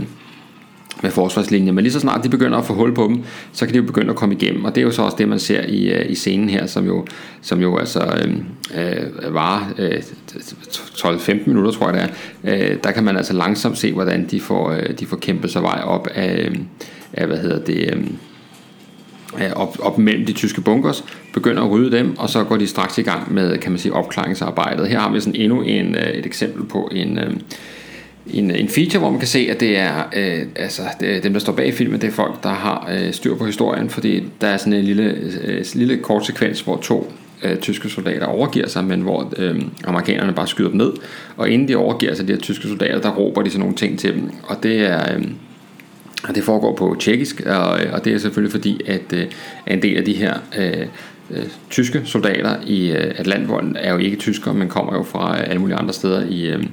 med forsvarslinjen. Men lige så snart de begynder at få hul på dem, så kan de jo begynde at komme igennem. Og det er jo så også det, man ser i, øh, i scenen her, som jo, som jo altså øh, øh, varer øh, 12-15 minutter, tror jeg det er. Øh, der kan man altså langsomt se, hvordan de får, øh, de får kæmpet sig vej op af, øh, af hvad hedder det... Øh, Øh, op, op mellem de tyske bunkers, begynder at rydde dem, og så går de straks i gang med, kan man sige, opklaringsarbejdet. Her har vi sådan endnu en, øh, et eksempel på en, øh, en, en feature, hvor man kan se, at det er, øh, altså, det, dem, der står bag filmen, det er folk, der har øh, styr på historien, fordi der er sådan en lille, øh, lille kort sekvens, hvor to øh, tyske soldater overgiver sig, men hvor øh, amerikanerne bare skyder dem ned, og inden de overgiver sig, de her tyske soldater, der råber de sådan nogle ting til dem, og det er... Øh, og det foregår på tjekkisk, og, øh, og det er selvfølgelig fordi, at øh, en del af de her øh, øh, tyske soldater i øh, Atlantvolden er jo ikke tyskere, men kommer jo fra øh, alle mulige andre steder i, øh,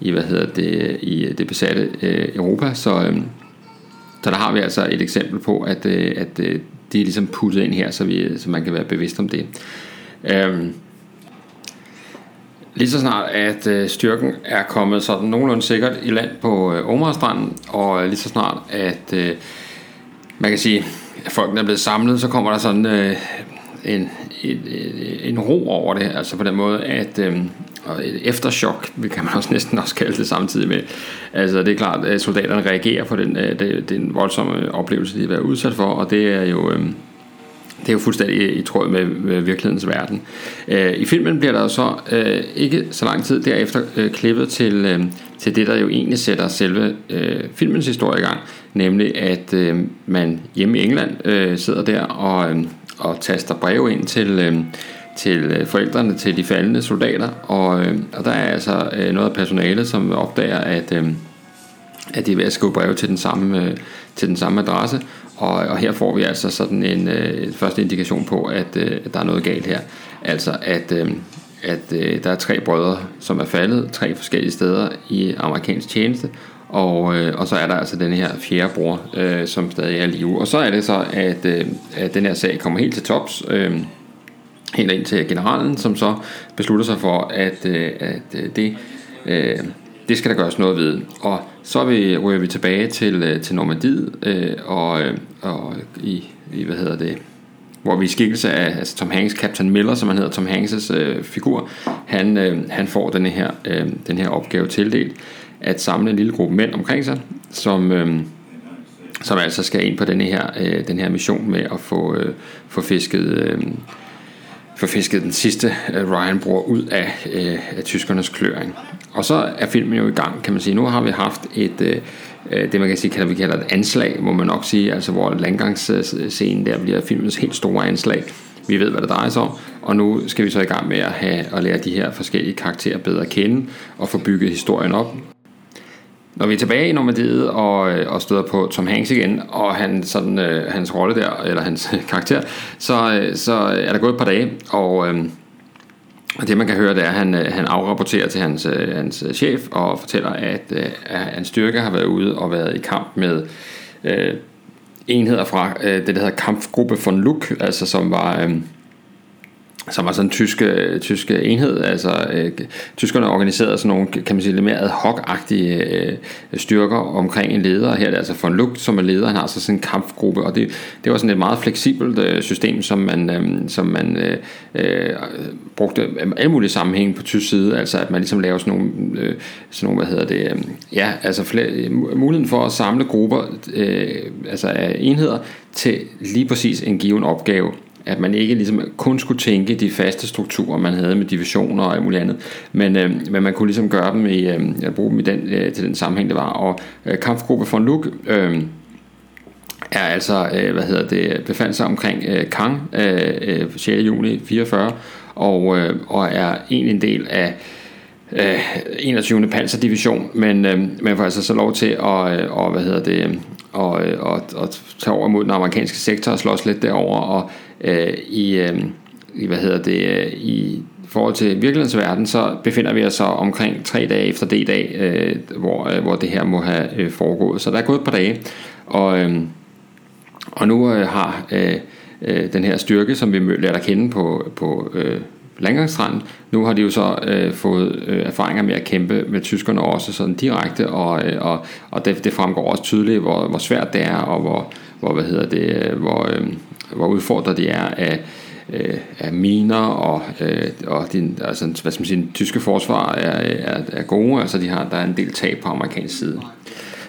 i hvad hedder det, i øh, det besatte øh, Europa. Så, øh, så der har vi altså et eksempel på, at, øh, at øh, det er ligesom puttet ind her, så, vi, så man kan være bevidst om det. Øh, Lige så snart, at øh, styrken er kommet sådan nogenlunde sikkert i land på øh, Omarstranden, og øh, lige så snart, at øh, man kan sige, at folkene er blevet samlet, så kommer der sådan øh, en, en, en ro over det, altså på den måde, at øh, og et efterchok, det kan man også næsten også kalde det samtidig med. Altså det er klart, at soldaterne reagerer på den, øh, den voldsomme oplevelse, de har været udsat for, og det er jo... Øh, det er jo fuldstændig i tråd med, med virkelighedens verden. Øh, I filmen bliver der så øh, ikke så lang tid derefter øh, klippet til, øh, til det, der jo egentlig sætter selve øh, filmens historie i gang, nemlig at øh, man hjemme i England øh, sidder der og, øh, og taster breve ind til, øh, til øh, forældrene til de faldende soldater, og, øh, og der er altså øh, noget af personalet, som opdager, at, øh, at de er ved at skrive breve til den samme, øh, til den samme adresse, og, og her får vi altså sådan en øh, første indikation på, at, øh, at der er noget galt her. Altså at, øh, at øh, der er tre brødre, som er faldet tre forskellige steder i amerikansk tjeneste, og, øh, og så er der altså den her fjerde bror, øh, som stadig er i live. Og så er det så, at, øh, at den her sag kommer helt til tops, øh, helt ind til generalen, som så beslutter sig for, at, øh, at øh, det, øh, det skal der gøres noget ved. Og så vi, rører vi tilbage til, øh, til Normandiet, øh, og, øh, og i, i, hvad hedder det, hvor vi i skikkelse af altså Tom Hanks, Captain Miller, som han hedder, Tom Hanks' øh, figur, han, øh, han får den her, øh, den her opgave tildelt, at samle en lille gruppe mænd omkring sig, som, øh, som altså skal ind på denne her, øh, den her mission med at få, øh, få fisket... Øh, få fisket den sidste øh, Ryan-bror ud af, øh, af tyskernes kløring. Og så er filmen jo i gang, kan man sige. Nu har vi haft et, øh, det man kan sige, kalder, vi kalder et anslag, må man nok sige, altså hvor landgangsscenen der bliver filmens helt store anslag. Vi ved, hvad det drejer sig om, og nu skal vi så i gang med at, have, at lære de her forskellige karakterer bedre at kende, og få bygget historien op, når vi er tilbage i Normandiet og, øh, og støder på Tom Hanks igen, og han, sådan, øh, hans rolle der, eller hans karakter, så, øh, så er der gået et par dage, og, øh, og det man kan høre, det er, at han, øh, han afrapporterer til hans, øh, hans øh, chef og fortæller, at, at hans styrke har været ude og været i kamp med øh, enheder fra øh, det, der hedder Kampfgruppe von Luck, altså som var... Øh, som var sådan en tyske, tysk enhed, altså øh, tyskerne organiserede sådan nogle, kan man sige, lidt mere ad hoc-agtige øh, styrker omkring en leder, her er det altså von Lugt, som er leder, han har så sådan en kampgruppe, og det, det var sådan et meget fleksibelt øh, system, som man, øh, som man øh, øh, brugte alle mulige sammenhæng på tysk side, altså at man ligesom laver sådan nogle, øh, sådan nogle hvad hedder det, øh, ja, altså flere, øh, muligheden for at samle grupper, øh, altså af enheder, til lige præcis en given opgave, at man ikke ligesom kun skulle tænke de faste strukturer, man havde med divisioner og alt muligt andet, men, øh, men man kunne ligesom gøre dem i, øh, bruge dem i den, øh, til den sammenhæng, det var. Og øh, kampgruppe von Luk øh, er altså, øh, hvad hedder det, befandt sig omkring øh, Kang øh, øh 6. Juni 44, og, øh, og er en, en del af øh, 21. panserdivision, men øh, man får altså så lov til at, øh, og, hvad hedder det, og, øh, og, og tage over mod den amerikanske sektor og slås lidt derover og øh, i, øh, i, hvad hedder det, øh, i forhold til virkelighedens verden, så befinder vi os så omkring tre dage efter D-dag, øh, hvor, øh, hvor det her må have øh, foregået. Så der er gået et par dage, og, øh, og nu øh, har øh, øh, den her styrke, som vi lærte at kende på, på øh, landgangsstranden, nu har de jo så øh, fået øh, erfaringer med at kæmpe med tyskerne også sådan direkte, og, øh, og, og det, det fremgår også tydeligt, hvor, hvor svært det er, og hvor, hvor hvad hedder det, hvor, øh, hvor udfordret de er af, øh, af miner og, øh, og din, altså, hvad skal man sige, den tyske forsvar er, er, er gode, altså de har, der er en del tab på amerikansk side.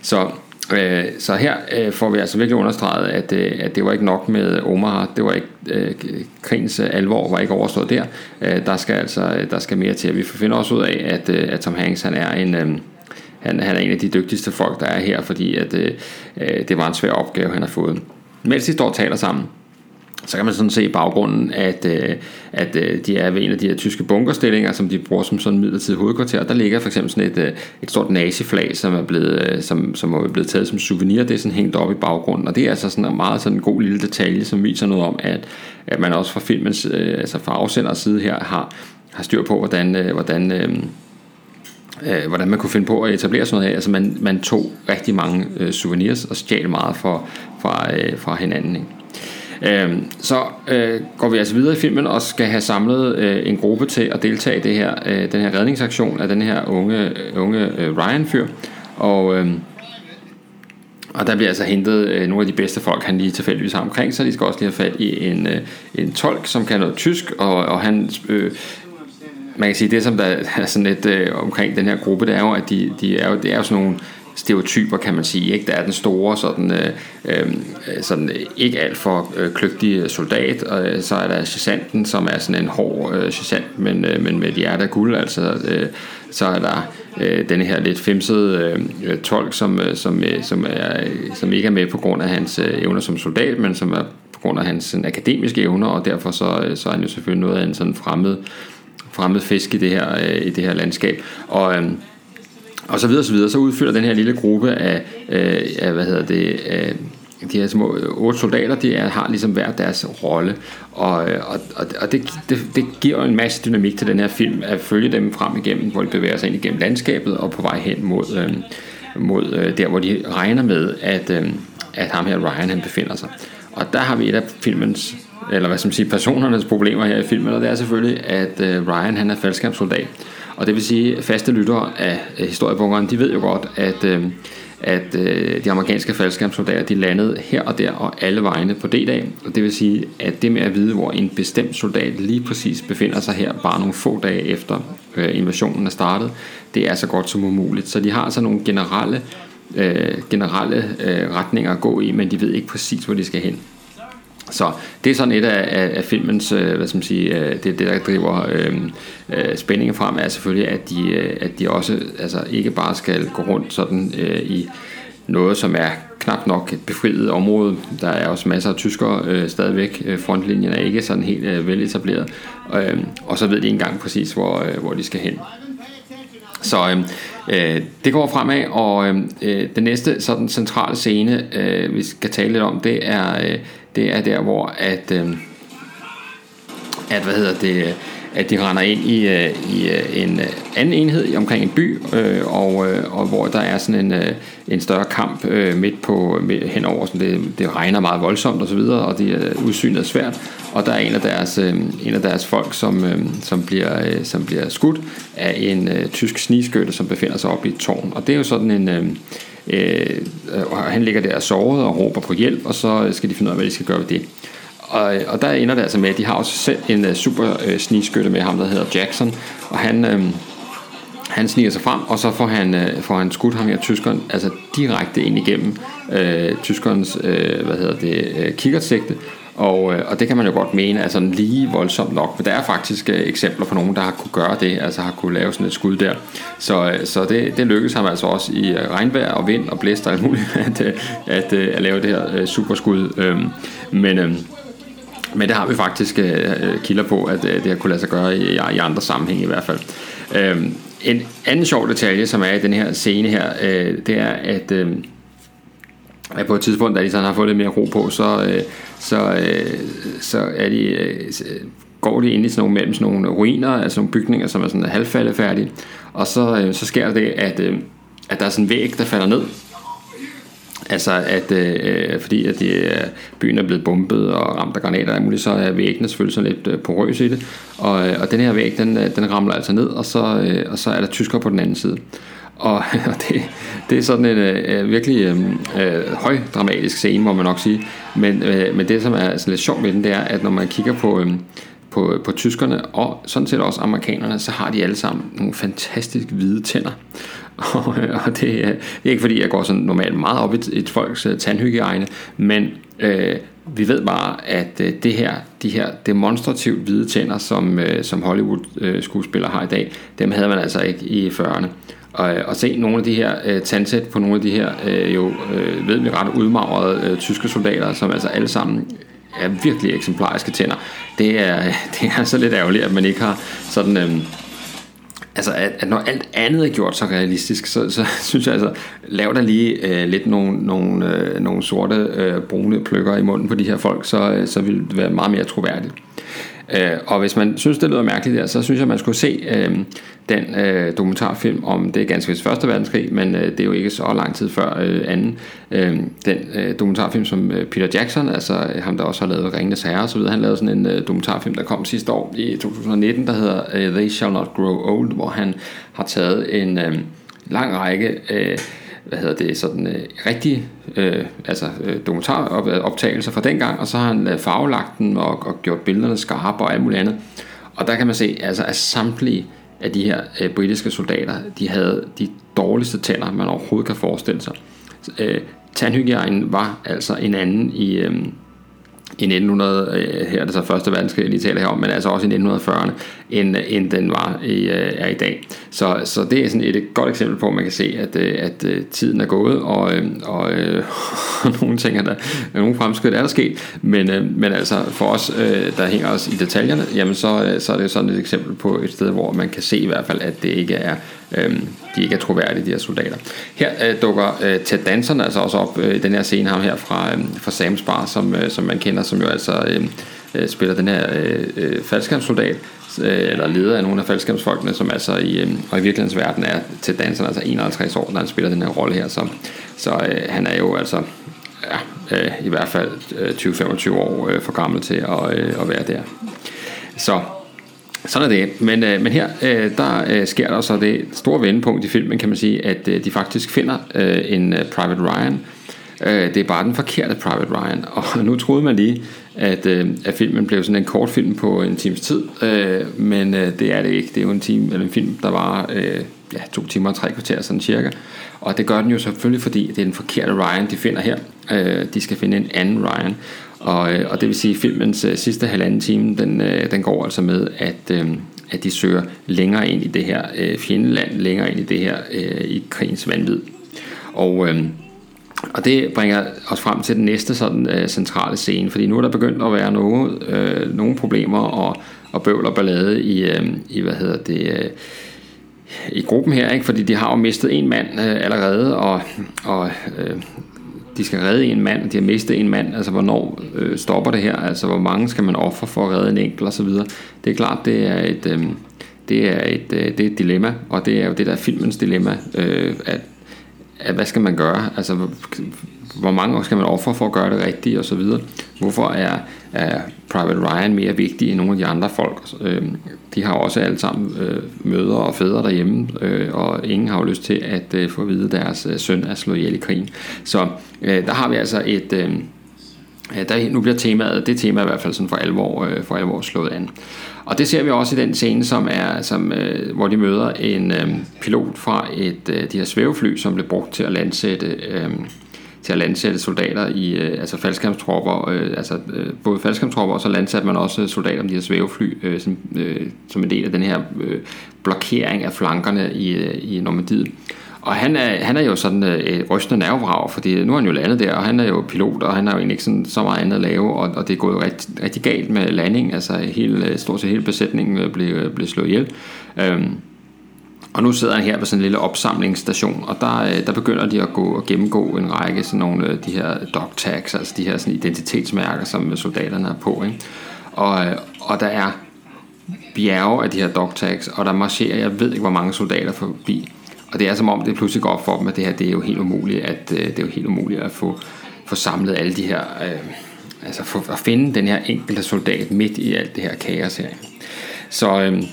Så, øh, så her øh, får vi altså virkelig understreget, at, øh, at det var ikke nok med Omaha, det var ikke, øh, krigens alvor var ikke overstået der, øh, der skal altså der skal mere til. Vi finder også ud af, at, øh, at Tom Hanks han er en... Øh, han, han er en af de dygtigste folk, der er her, fordi at, øh, øh det var en svær opgave, han har fået. Mens de står og taler sammen, så kan man sådan se i baggrunden, at, øh, at øh, de er ved en af de her tyske bunkerstillinger, som de bruger som sådan midlertidig hovedkvarter. Der ligger for eksempel sådan et, øh, et stort naziflag, som er blevet, som, som er blevet taget som souvenir. Det er sådan hængt op i baggrunden, og det er altså sådan en meget sådan en god lille detalje, som viser noget om, at, at man også fra filmens, altså fra afsenders side her, har, har styr på, hvordan, hvordan øh, hvordan man kunne finde på at etablere sådan noget her. Altså man, man tog rigtig mange øh, souvenirs og stjal meget for, fra, øh, fra hinanden. Ikke? Øh, så øh, går vi altså videre i filmen og skal have samlet øh, en gruppe til at deltage i det her, øh, den her redningsaktion af den her unge, unge øh, Ryan-fyr. Og, øh, og der bliver altså hentet øh, nogle af de bedste folk, han lige tilfældigvis har omkring sig. De skal også lige have fat i en, øh, en tolk, som kan noget tysk, og, og han... Øh, man kan sige, det som der er sådan lidt øh, omkring den her gruppe, det er jo, at de, de er jo, det er jo sådan nogle stereotyper, kan man sige. Ikke? Der er den store, sådan, øh, øhm, øh sådan øh, ikke alt for øh, kløgtige soldat, og øh, så er der sergeanten, som er sådan en hård øh, sergeant, men, øh, men med et hjerte af guld. Altså, øh, så er der øh, denne her lidt femsede øh, tolk, som, øh, som, øh, som, er, som ikke er med på grund af hans øh, evner som soldat, men som er på grund af hans sådan, akademiske evner, og derfor så, øh, så er han jo selvfølgelig noget af en sådan fremmed, fremmed fisk i det her, øh, i det her landskab. Og øh, og så videre, så videre, så udfylder den her lille gruppe af, øh, af hvad hedder det, af, de her små øh, otte soldater, de er, har ligesom hver deres rolle, og, øh, og, og det, det, det giver en masse dynamik til den her film, at følge dem frem igennem, hvor de bevæger sig ind igennem landskabet, og på vej hen mod, øh, mod øh, der, hvor de regner med, at, øh, at ham her Ryan, han befinder sig. Og der har vi et af filmens eller hvad skal man sige, personernes problemer her i filmen, og det er selvfølgelig, at øh, Ryan han er faldskærmssoldat. Og det vil sige, at faste lyttere af historiebunkeren, de ved jo godt, at, øh, at øh, de amerikanske faldskærmssoldater, de landede her og der og alle vegne på D-dag. Og det vil sige, at det med at vide, hvor en bestemt soldat lige præcis befinder sig her, bare nogle få dage efter øh, invasionen er startet, det er så godt som umuligt. Så de har altså nogle generelle, øh, generelle øh, retninger at gå i, men de ved ikke præcis, hvor de skal hen. Så det er sådan et af, af, af filmens, øh, hvad skal man sige, øh, det, det der driver øh, øh, spændingen frem, er selvfølgelig, at de, øh, at de også altså, ikke bare skal gå rundt sådan øh, i noget, som er knap nok et befriet område. Der er også masser af tyskere øh, stadigvæk. Øh, frontlinjen er ikke sådan helt øh, veletableret. Øh, og så ved de engang præcis, hvor, øh, hvor de skal hen. Så øhm, øh, det går fremad, og øhm, øh, den næste sådan centrale scene, øh, vi skal tale lidt om, det er, øh, det er der, hvor at, øh, at hvad hedder det, at de render ind i, øh, i øh, en øh, anden enhed omkring en by, øh, og, øh, og hvor der er sådan en, øh, en større kamp øh, midt på midt, henover, så det, det regner meget voldsomt og så videre, og det er øh, udsynet svært, og der er en af deres, øh, en af deres folk, som, øh, som, bliver, øh, som bliver skudt af en øh, tysk snigskytte, som befinder sig oppe i et tårn, og det er jo sådan en øh, øh, han ligger der såret og råber på hjælp, og så skal de finde ud af, hvad de skal gøre ved det. Og, og der ender det altså med, at de har også selv en uh, super uh, snigskytte med ham, der hedder Jackson, og han, øh, han sniger sig frem, og så får han, øh, får han skudt ham her tyskeren, altså direkte ind igennem øh, tyskerens, øh, hvad hedder det, øh, kikkertsigte, og, øh, og det kan man jo godt mene er sådan lige voldsomt nok, men der er faktisk øh, eksempler på nogen, der har kunne gøre det, altså har kunne lave sådan et skud der. Så, øh, så det, det lykkedes ham altså også i øh, regnvejr og vind og blæst og alt muligt, at, øh, at, øh, at lave det her øh, superskud. Øh, men, øh, men det har vi faktisk øh, øh, kilder på, at øh, det har kunne lade sig gøre i, i andre sammenhænge i hvert fald. Øh, en anden sjov detalje, som er i den her scene her, øh, det er, at... Øh, at på et tidspunkt, da de sådan har fået lidt mere ro på, så, øh, så, øh, så er de, øh, går de ind i sådan nogle, mellem sådan nogle ruiner, altså nogle bygninger, som er sådan halvfaldefærdige, og så, øh, så sker det, at, øh, at der er sådan en væg, der falder ned, Altså at øh, øh fordi at de, byen er blevet bombet og ramt af granater og muligt, så er væggene selvfølgelig sådan lidt øh, porøse i det. Og, og den her væg, den, den ramler altså ned, og så, øh, og så er der tysker på den anden side. Og, og det, det er sådan en øh, øh virkelig øh, øh høj dramatisk scene, må man nok sige. Men, øh, men det, som er sådan lidt sjovt med den, det er, at når man kigger på, øh, på, på tyskerne, og sådan set også amerikanerne, så har de alle sammen nogle fantastisk hvide tænder. Og, øh, og det, er, det er ikke fordi, jeg går sådan normalt meget op i et, et folks øh, tandhygiejne, men øh, vi ved bare, at øh, det her, de her demonstrativt hvide tænder, som, øh, som Hollywood-skuespillere øh, har i dag, dem havde man altså ikke i 40'erne og, øh, og se nogle af de her øh, tandsæt på nogle af de her øh, jo øh, ved vi ret udmagrede øh, tyske soldater, som altså alle sammen er virkelig eksemplariske tænder. Det er, det er så lidt ærgerligt, at man ikke har sådan... Øh, altså at, at når alt andet er gjort så realistisk, så, så synes jeg altså, lav der lige øh, lidt nogle, nogle, øh, nogle sorte øh, brune pløkker i munden på de her folk, så, øh, så vil det være meget mere troværdigt. Øh, og hvis man synes, det lyder mærkeligt der, så synes jeg, man skulle se øh, den øh, dokumentarfilm om, det er ganske vist første verdenskrig, men øh, det er jo ikke så lang tid før øh, anden. Øh, den øh, dokumentarfilm, som øh, Peter Jackson, altså øh, ham der også har lavet Ringenes Herre osv., han lavede sådan en øh, dokumentarfilm, der kom sidste år i 2019, der hedder øh, They Shall Not Grow Old, hvor han har taget en øh, lang række... Øh, hvad hedder det, sådan øh, rigtige øh, altså, øh, dokumentaroptagelser fra dengang, og så har han øh, farvelagt den og, og gjort billederne skarpe og alt muligt andet. Og der kan man se, altså, at samtlige af de her øh, britiske soldater, de havde de dårligste tænder, man overhovedet kan forestille sig. Øh, tandhygiejnen var altså en anden i, øh, i 1900, øh, her er det så første verdenskrig, jeg lige taler her om, men altså også i 1940'erne, end, øh, end den var i, øh, er i dag. Så, så det er sådan et, et godt eksempel på, at man kan se, at, at, at tiden er gået, og, og, og nogle ting er der, nogle fremskridt er der sket, men, men altså for os, der hænger os i detaljerne, jamen så, så er det sådan et eksempel på et sted, hvor man kan se i hvert fald, at det ikke er øh, de ikke er troværdige, de her soldater. Her øh, dukker øh, Ted Danson altså også op øh, i den her scene, ham her fra, øh, fra Sam's Bar, som, øh, som man kender, som jo altså øh, øh, spiller den her øh, øh, faldskærmssoldat, øh, eller leder af nogle af faldskærmsfolkene, som altså i, øh, og i virkelighedens verden er Ted Danson altså 51 år, når han spiller den her rolle her, så, så øh, han er jo altså ja, øh, i hvert fald øh, 20-25 år øh, for gammel til at, øh, at være der. Så sådan er det. Men, øh, men her, øh, der øh, sker der så det store vendepunkt i filmen, kan man sige, at øh, de faktisk finder øh, en øh, Private Ryan. Øh, det er bare den forkerte Private Ryan. Og nu troede man lige, at, øh, at filmen blev sådan en kort film på en times tid. Øh, men øh, det er det ikke. Det er jo en, time, eller en film, der var øh, ja, to timer og tre kvarter, sådan cirka. Og det gør den jo selvfølgelig, fordi det er den forkerte Ryan, de finder her. Øh, de skal finde en anden Ryan. Og, øh, og det vil sige, at filmens øh, sidste halvanden time, den, øh, den går altså med, at, at de søger længere ind i det her øh, fjendeland, længere ind i det her i krigens vanvid. Og, og det bringer os frem til den næste sådan centrale scene, fordi nu er der begyndt at være noget, nogle problemer og, og bøvl og ballade i, i hvad hedder det, i gruppen her, ikke? fordi de har jo mistet en mand øh, allerede, og, og øh, de skal redde en mand, og de har mistet en mand, altså hvornår øh, stopper det her, altså hvor mange skal man ofre for at redde en enkelt og så videre. Det er klart, det er et, øh, det er et, øh, det er et dilemma, og det er jo det der filmens dilemma, øh, at hvad skal man gøre, altså hvor mange år skal man ofre for at gøre det rigtigt og så videre. Hvorfor er, er Private Ryan mere vigtig end nogle af de andre folk? Øh, de har også alle sammen øh, mødre og fædre derhjemme, øh, og ingen har jo lyst til at øh, få at vide, at deres øh, søn er slået ihjel i krigen. Så øh, der har vi altså et... Øh, Øh, der, nu bliver temaet, det tema i hvert fald sådan for alvor, øh, for alvor slået an. Og det ser vi også i den scene, som er, som, øh, hvor de møder en øh, pilot fra et øh, de her svævefly, som blev brugt til at landsætte øh, til at landsætte soldater i øh, altså faldskærmstropper, øh, altså øh, både faldskærmstropper og så landsatte man også soldater med de her svævefly øh, som, øh, som en del af den her øh, blokering af flankerne i, øh, i Normandiet. Og han er, han er jo sådan øh, et rystende nervevrag, fordi nu er han jo landet der, og han er jo pilot, og han har jo egentlig ikke sådan, så meget andet at lave, og, og det er gået jo rigtig, rigtig galt med landing, altså hele, øh, stort set hele besætningen øh, blev, blev slået ihjel. Øhm, og nu sidder han her på sådan en lille opsamlingsstation, og der, der begynder de at gå og gennemgå en række sådan nogle af de her dog tags, altså de her sådan identitetsmærker, som soldaterne er på. Ikke? Og, og der er bjerge af de her dog tags, og der marcherer, jeg ved ikke hvor mange soldater forbi. Og det er som om, det pludselig går op for dem, at det her det er jo helt umuligt, at, øh, det er jo helt umuligt at få, få samlet alle de her, øh, altså for, at finde den her enkelte soldat midt i alt det her kaos her. Så, øh,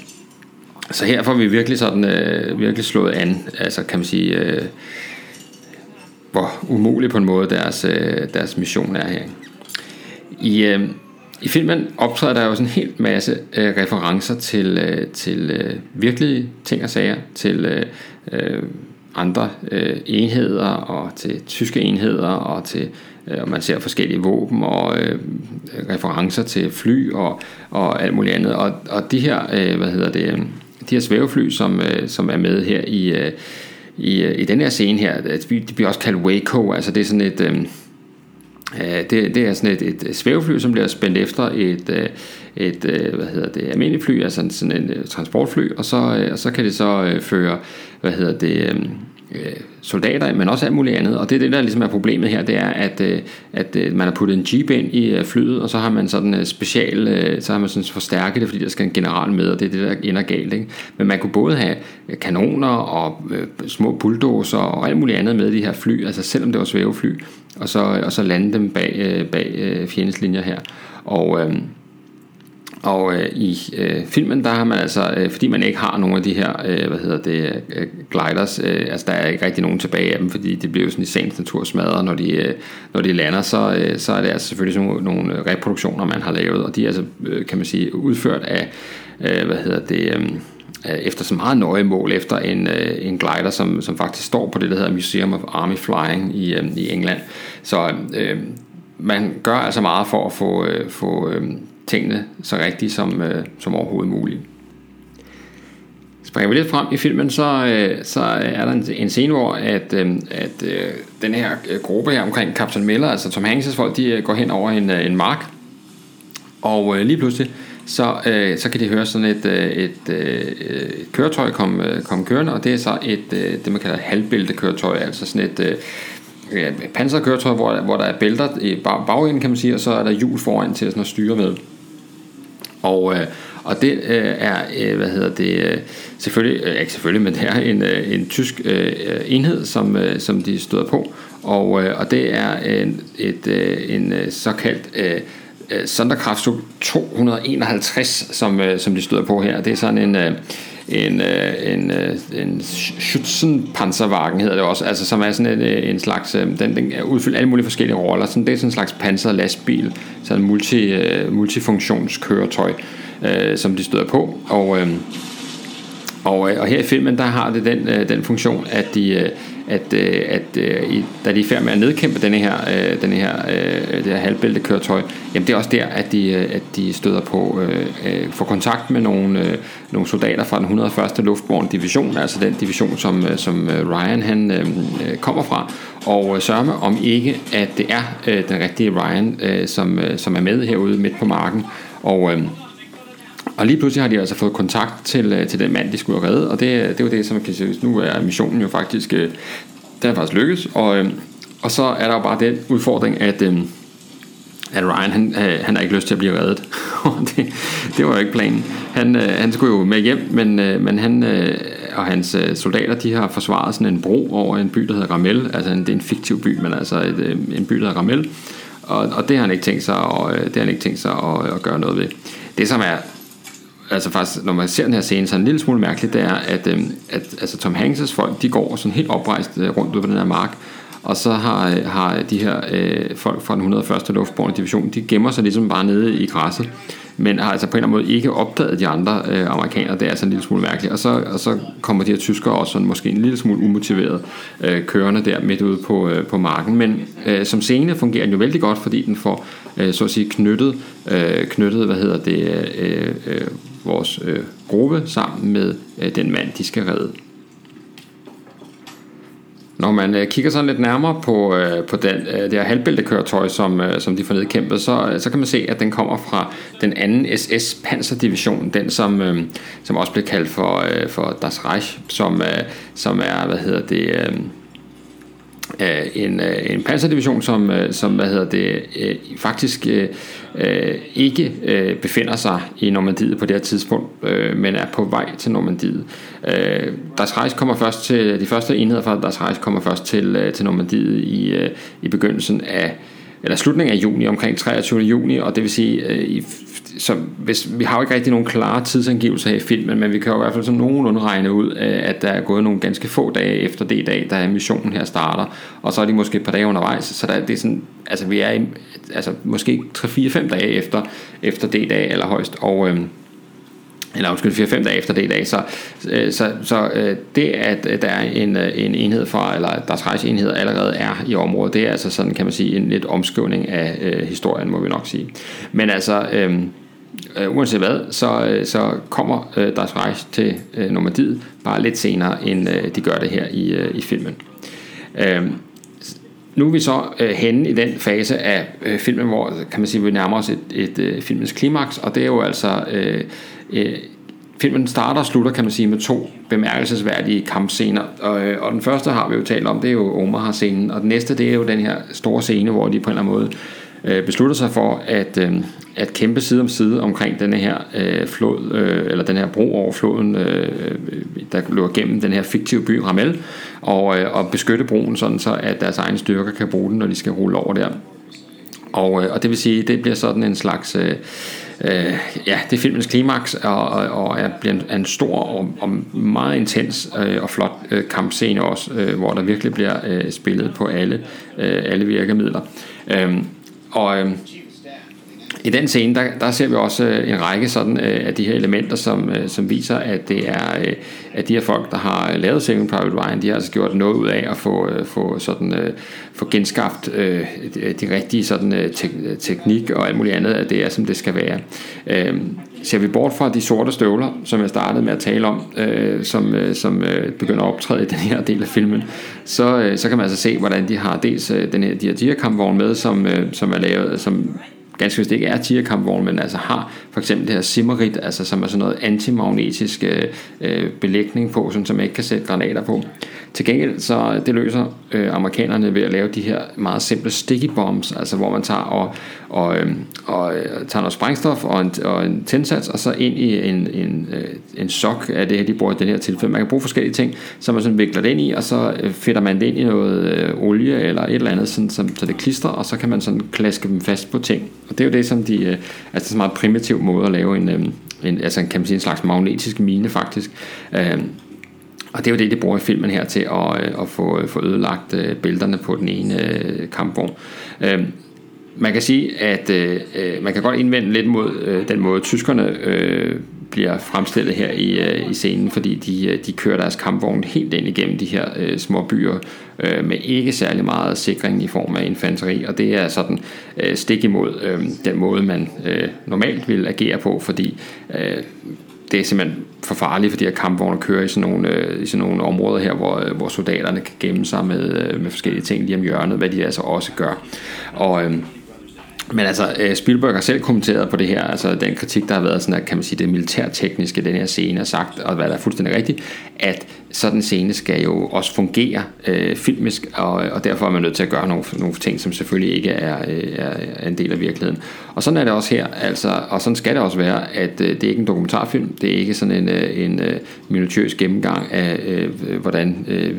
så her får vi virkelig sådan øh, virkelig slået an, altså kan man sige, øh, hvor umulig på en måde deres, øh, deres mission er her. I, øh, i filmen optræder der jo sådan en helt masse øh, referencer til, øh, til øh, virkelige ting og sager, til øh, øh, andre øh, enheder og til tyske enheder og til øh, og man ser forskellige våben og øh, referencer til fly og, og alt muligt andet. Og, og de her øh, hvad hedder det øh, de her svævefly, som, øh, som er med her i, øh, i, øh, i den her scene her, de bliver også kaldt Waco, altså det er sådan et... Øh, Øh, det, det er sådan et, et svævefly, som bliver spændt efter et, øh, et øh, hvad hedder det, almindeligt fly, altså sådan en transportfly, og så, og så kan det så føre, hvad hedder det, øhm, øh, soldater, men også alt muligt andet. Og det er det, der ligesom er problemet her, det er, at, øh, at øh, man har puttet en jeep ind i øh, flyet, og så har man sådan øh, special, øh, så har man sådan forstærket det, fordi der skal en general med, og det er det, der ender galt. Ikke? Men man kunne både have øh, kanoner og øh, små bulldozer og alt muligt andet med de her fly, altså selvom det var svævefly, og så, og så lande dem bag, øh, bag øh, fjendeslinjer her. Og, øh, og øh, i øh, filmen, der har man altså, øh, fordi man ikke har nogen af de her, øh, hvad hedder det, øh, gliders, øh, altså der er ikke rigtig nogen tilbage af dem, fordi det bliver jo sådan i sagens natur smadret, når de, øh, når de lander, så, øh, så er det altså selvfølgelig sådan nogle, nogle reproduktioner, man har lavet, og de er altså, øh, kan man sige, udført af, øh, hvad hedder det, øh, øh efter så meget nøje mål efter en, øh, en glider, som, som faktisk står på det, der hedder Museum of Army Flying i, øh, i England. Så øh, man gør altså meget for at få, øh, få øh, tingene så rigtigt som, øh, som overhovedet muligt. Springer vi lidt frem i filmen, så, øh, så er der en, en scene, hvor at, øh, at øh, den her øh, gruppe her omkring Captain Miller, altså Tom Hanks' folk, de øh, går hen over en, øh, en mark, og øh, lige pludselig, så, øh, så kan de høre sådan et, øh, et, øh, et køretøj komme kom kørende, og det er så et, øh, det man kalder halvbæltekøretøj, altså sådan et, øh, ja, panserkøretøj, hvor, hvor der er bælter i bag, bagenden, kan man sige, og så er der hjul foran til sådan at styre med. Og, øh, og det øh, er, øh, hvad hedder det, øh, selvfølgelig, øh, ikke selvfølgelig, men det er en, øh, en tysk øh, øh, enhed, som, øh, som de støder på, og, øh, og det er en, et, øh, en øh, såkaldt øh, øh, 251, som, øh, som de støder på her. Det er sådan en... Øh, en, øh, en, øh, en Schützenpanzerwagen hedder det også, altså som er sådan en, øh, en slags, den, den udfylder alle mulige forskellige roller, sådan, det er sådan en slags panser lastbil, sådan en multi, multifunktionskøretøj, øh, som de støder på, og, øh, og, og her i filmen, der har det den, den funktion, at de, at, øh, at øh, da de er færd med at nedkæmpe denne her, øh, denne her, øh, det her halvbæltekøretøj, jamen det er også der, at de, øh, at de støder på, øh, øh får kontakt med nogle, nogle soldater fra den 101. luftborne division, altså den division, som, som Ryan han øh, kommer fra, og sørger med om ikke, at det er øh, den rigtige Ryan, øh, som, som er med herude midt på marken, og øh, og lige pludselig har de altså fået kontakt til, øh, til den mand, de skulle redde, og det, det er jo det, som man kan sige, nu er missionen jo faktisk, øh, den er faktisk lykkes, og, øh, og så er der jo bare den udfordring, at, at Ryan, han, han har ikke lyst til at blive reddet, det, det var jo ikke planen. Han, han skulle jo med hjem, men, men han og hans soldater, de har forsvaret sådan en bro over en by, der hedder Ramel, altså en, det er en fiktiv by, men altså et, en by, der hedder Ramel, og, og det har han ikke tænkt sig, og, det har han ikke tænkt sig at, at gøre noget ved. Det som er altså faktisk, når man ser den her scene, så er en lille smule mærkeligt, det er, at, øh, at altså Tom Hanks' folk, de går sådan helt oprejst øh, rundt ud på den her mark, og så har, øh, har de her øh, folk fra den 101. luftborne division, de gemmer sig ligesom bare nede i græsset, men har altså på en eller anden måde ikke opdaget de andre øh, amerikanere. Det er altså en lille smule mærkeligt. Og så, og så kommer de her tyskere også sådan, måske en lille smule umotiveret øh, kørende der midt ude på, øh, på marken. Men øh, som scene fungerer den jo vældig godt, fordi den får øh, så at sige knyttet, øh, knyttet hvad hedder det, øh, øh, vores øh, gruppe sammen med øh, den mand, de skal redde. Når man øh, kigger sådan lidt nærmere på, øh, på den, øh, det her halvbæltekøretøj, som, øh, som de får nedkæmpet, så, øh, så kan man se, at den kommer fra den anden SS panserdivision, den som, øh, som også blev kaldt for, øh, for Das Reich, som, øh, som er, hvad hedder det... Øh, Øh, en, øh, en panserdivision, som, øh, som hvad hedder det, faktisk øh, ikke øh, befinder sig i Normandiet på det her tidspunkt, øh, men er på vej til Normandiet. Øh, deres rejse kommer først til, de første enheder fra deres rejse kommer først til, øh, til Normandiet i, øh, i begyndelsen af eller slutningen af juni, omkring 23. juni, og det vil sige, øh, i, så hvis, vi har jo ikke rigtig nogen klare tidsangivelser her i filmen, men vi kan jo i hvert fald sådan nogenlunde regne ud, øh, at der er gået nogle ganske få dage efter det dag, da missionen her starter, og så er de måske et par dage undervejs, så der, det er sådan, altså vi er i, altså måske 3-4-5 dage efter, efter det dag allerhøjst, og øh, eller undskyld, 4-5 dage efter det i dag. Øh, så, så, så det, at øh, der er en, en enhed fra, eller at deres rejseenhed allerede er i området, det er altså sådan, kan man sige, en lidt omskrivning af øh, historien, må vi nok sige. Men altså, øh, uanset hvad, så, så kommer øh, deres rejse til øh, Normandiet bare lidt senere, end øh, de gør det her i, øh, i filmen. Øh, nu er vi så øh, henne i den fase af øh, filmen, hvor kan man sige, vi nærmer os et, et, et øh, filmens klimaks, og det er jo altså øh, øh, filmen starter og slutter, kan man sige, med to bemærkelsesværdige kampscener. Og, øh, og den første har vi jo talt om, det er jo Omaha-scenen, og den næste, det er jo den her store scene, hvor de på en eller anden måde øh, beslutter sig for at, øh, at kæmpe side om side omkring den her øh, flod, øh, eller den her bro over floden, øh, øh der løber gennem den her fiktive by Ramel, og, øh, og beskytte broen, sådan så at deres egne styrker kan bruge den, når de skal rulle over der. Og, øh, og det vil sige, det bliver sådan en slags... Øh, øh, ja, det er filmens klimaks, og, og, og er, bliver en, en stor og, og meget intens øh, og flot øh, kampscene også, øh, hvor der virkelig bliver øh, spillet på alle, øh, alle virkemidler. Øh, og øh, i den scene, der, der ser vi også øh, en række sådan, øh, af de her elementer, som, øh, som viser, at det er øh, at de her folk, der har øh, lavet Saving Private Ryan, de har altså gjort noget ud af at få, få, sådan, få genskabt de rigtige sådan, te- teknik og alt muligt andet, at det er, som det skal være. Øhm, ser vi bort fra de sorte støvler, som jeg startede med at tale om, som, som begynder at optræde i den her del af filmen, så, så kan man altså se, hvordan de har dels den her, de her diakampvogne med, som, som er lavet, som ganske vist ikke er tierkampvogn, men altså har for eksempel det her simmerit, altså som er sådan noget antimagnetisk øh, øh belægning på, sådan, som man ikke kan sætte granater på. Til gengæld så det løser øh, amerikanerne ved at lave de her meget simple sticky bombs, altså hvor man tager og, og, øhm, øh, og tager noget sprængstof og en, og en tændsats, og så ind i en, en, øh, en sok af det her, de bruger i den her tilfælde. Man kan bruge forskellige ting, som man sådan vikler det ind i, og så øh, fedter man det ind i noget øh, olie eller et eller andet, sådan, så, så det klistrer, og så kan man sådan klaske dem fast på ting og det er jo det, som de, øh, altså så meget primitiv måde at lave en, øh, en, altså kan man sige en slags magnetisk mine faktisk. Øh, og det er jo det, de bruger i filmen her til at, øh, at få, øh, få ødelagt øh, bælterne på den ene øh, kampvogn. Øh, man kan sige, at øh, man kan godt indvende lidt mod øh, den måde, tyskerne øh, bliver fremstillet her i, øh, i scenen, fordi de, øh, de kører deres kampvogn helt ind igennem de her øh, små byer øh, med ikke særlig meget sikring i form af infanteri, og det er sådan øh, stik imod øh, den måde, man øh, normalt vil agere på, fordi øh, det er simpelthen for farligt, fordi at kampvogne kører i sådan nogle, øh, i sådan nogle områder her, hvor, øh, hvor soldaterne kan gemme sig med, øh, med forskellige ting lige om hjørnet, hvad de altså også gør. Og øh, men altså, øh, Spielberg har selv kommenteret på det her, altså den kritik, der har været sådan, at, kan man sige, det militærtekniske, den her scene, er sagt, og hvad der er fuldstændig rigtigt, at sådan en scene skal jo også fungere øh, filmisk, og, og derfor er man nødt til at gøre nogle, nogle ting, som selvfølgelig ikke er, øh, er en del af virkeligheden. Og sådan er det også her, altså, og sådan skal det også være, at øh, det er ikke en dokumentarfilm, det er ikke sådan en, øh, en øh, minutiøs gennemgang af, øh, hvordan øh,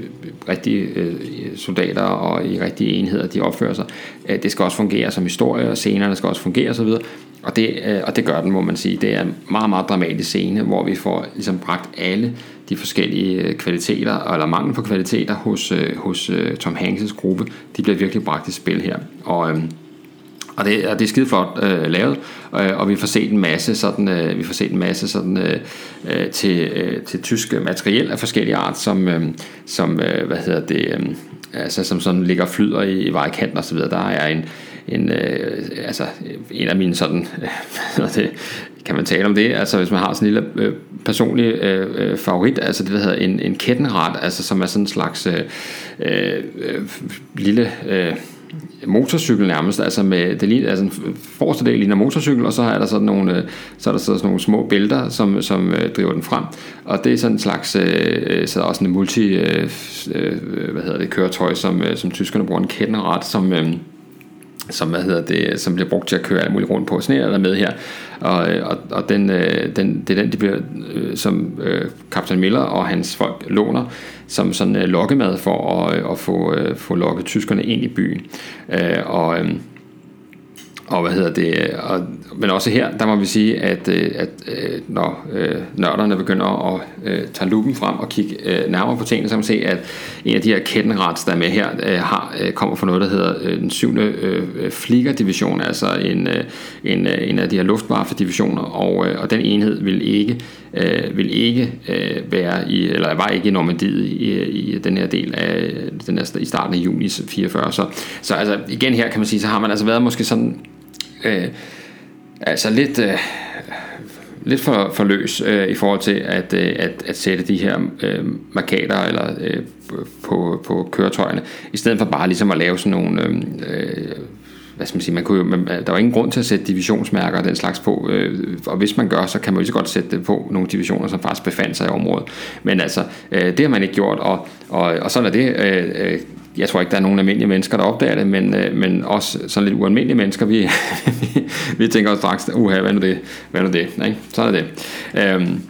rigtige øh, soldater og i rigtige enheder, de opfører sig. Øh, det skal også fungere som historie, og scenerne skal også fungere osv., og det, øh, og det gør den, må man sige. Det er en meget, meget dramatisk scene, hvor vi får ligesom bragt alle de forskellige øh, kvaliteter, eller mangel på kvaliteter hos, øh, hos øh, Tom Hanks' gruppe, de bliver virkelig bragt i spil her. Og, øh, og det, og det er skide flot øh, lavet, øh, og vi får set en masse sådan, øh, vi får set en masse sådan øh, øh til, øh, til tysk materiel af forskellige art, som, øh, som øh, hvad hedder det, øh, altså som sådan ligger og flyder i, i vejkanten og så videre. Der er en, en, øh, altså, en af mine sådan, øh, det, kan man tale om det, altså hvis man har sådan en lille øh, personlig øh, øh favorit, altså det der hedder en, en kettenret, altså som er sådan en slags øh, øh, lille øh, motorcykel nærmest, altså med det ligner, altså forreste del ligner motorcykel, og så er der sådan nogle, øh, så er der sådan nogle små bælter, som, som øh, driver den frem, og det er sådan en slags, øh, så er der også en multi, hvad hedder det, køretøj, som, som tyskerne bruger en kettenret, som, som, hvad hedder det, som bliver brugt til at køre alt muligt rundt på. Sådan er der med her. Og, øh, og, og den, øh, den, det er den, de bliver, øh, som øh, Captain Miller og hans folk låner som sådan øh, lokkemad for at, øh, at få, øh, få lokket tyskerne ind i byen. Øh, og, øh, og hvad hedder det, øh, og, men også her, der må vi sige, at, øh, at, at når øh, nørderne begynder at øh, tage lupen frem og kigge øh, nærmere på tingene, så kan man se, at en af de her kettenrets, der er med her, øh, har, kommer fra noget, der hedder øh, den syvende øh, flikker-division, altså en, øh, en, øh, en af de her luftwaffe-divisioner, og, øh, og den enhed vil ikke, øh, vil ikke øh, være i, eller var ikke i Normandiet i, i den her del af den her, i starten af juni 44. Så, så altså igen her kan man sige, så har man altså været måske sådan øh, altså lidt, øh, lidt for, for løs øh, i forhold til at, øh, at, at sætte de her øh, markader eller, øh, på, på køretøjerne, i stedet for bare ligesom at lave sådan nogle... Øh, øh hvad skal man sige, man kunne jo, man, der var ingen grund til at sætte divisionsmærker og den slags på, øh, og hvis man gør, så kan man jo så godt sætte det på nogle divisioner, som faktisk befandt sig i området. Men altså, øh, det har man ikke gjort, og, og, og sådan er det. Øh, øh jeg tror ikke, der er nogen almindelige mennesker, der opdager det, men, øh, men også sådan lidt ualmindelige mennesker, vi, vi tænker også straks, uha, hvad nu det, hvad nu det, ikke? sådan er det. Øhm,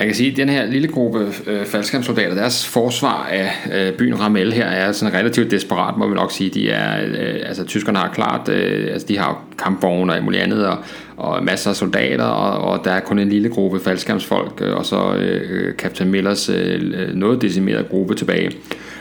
man kan sige, at den her lille gruppe øh, faldskærmsoldater, deres forsvar af øh, byen Ramel her er sådan relativt desperat, må vi nok sige. De er, øh, altså tyskerne har klart, øh, altså de har kampvogne og alt muligt andet, og, og masser af soldater, og, og der er kun en lille gruppe faldskærmsfolk, øh, og så øh, øh Captain Millers øh, øh, noget decimeret gruppe tilbage.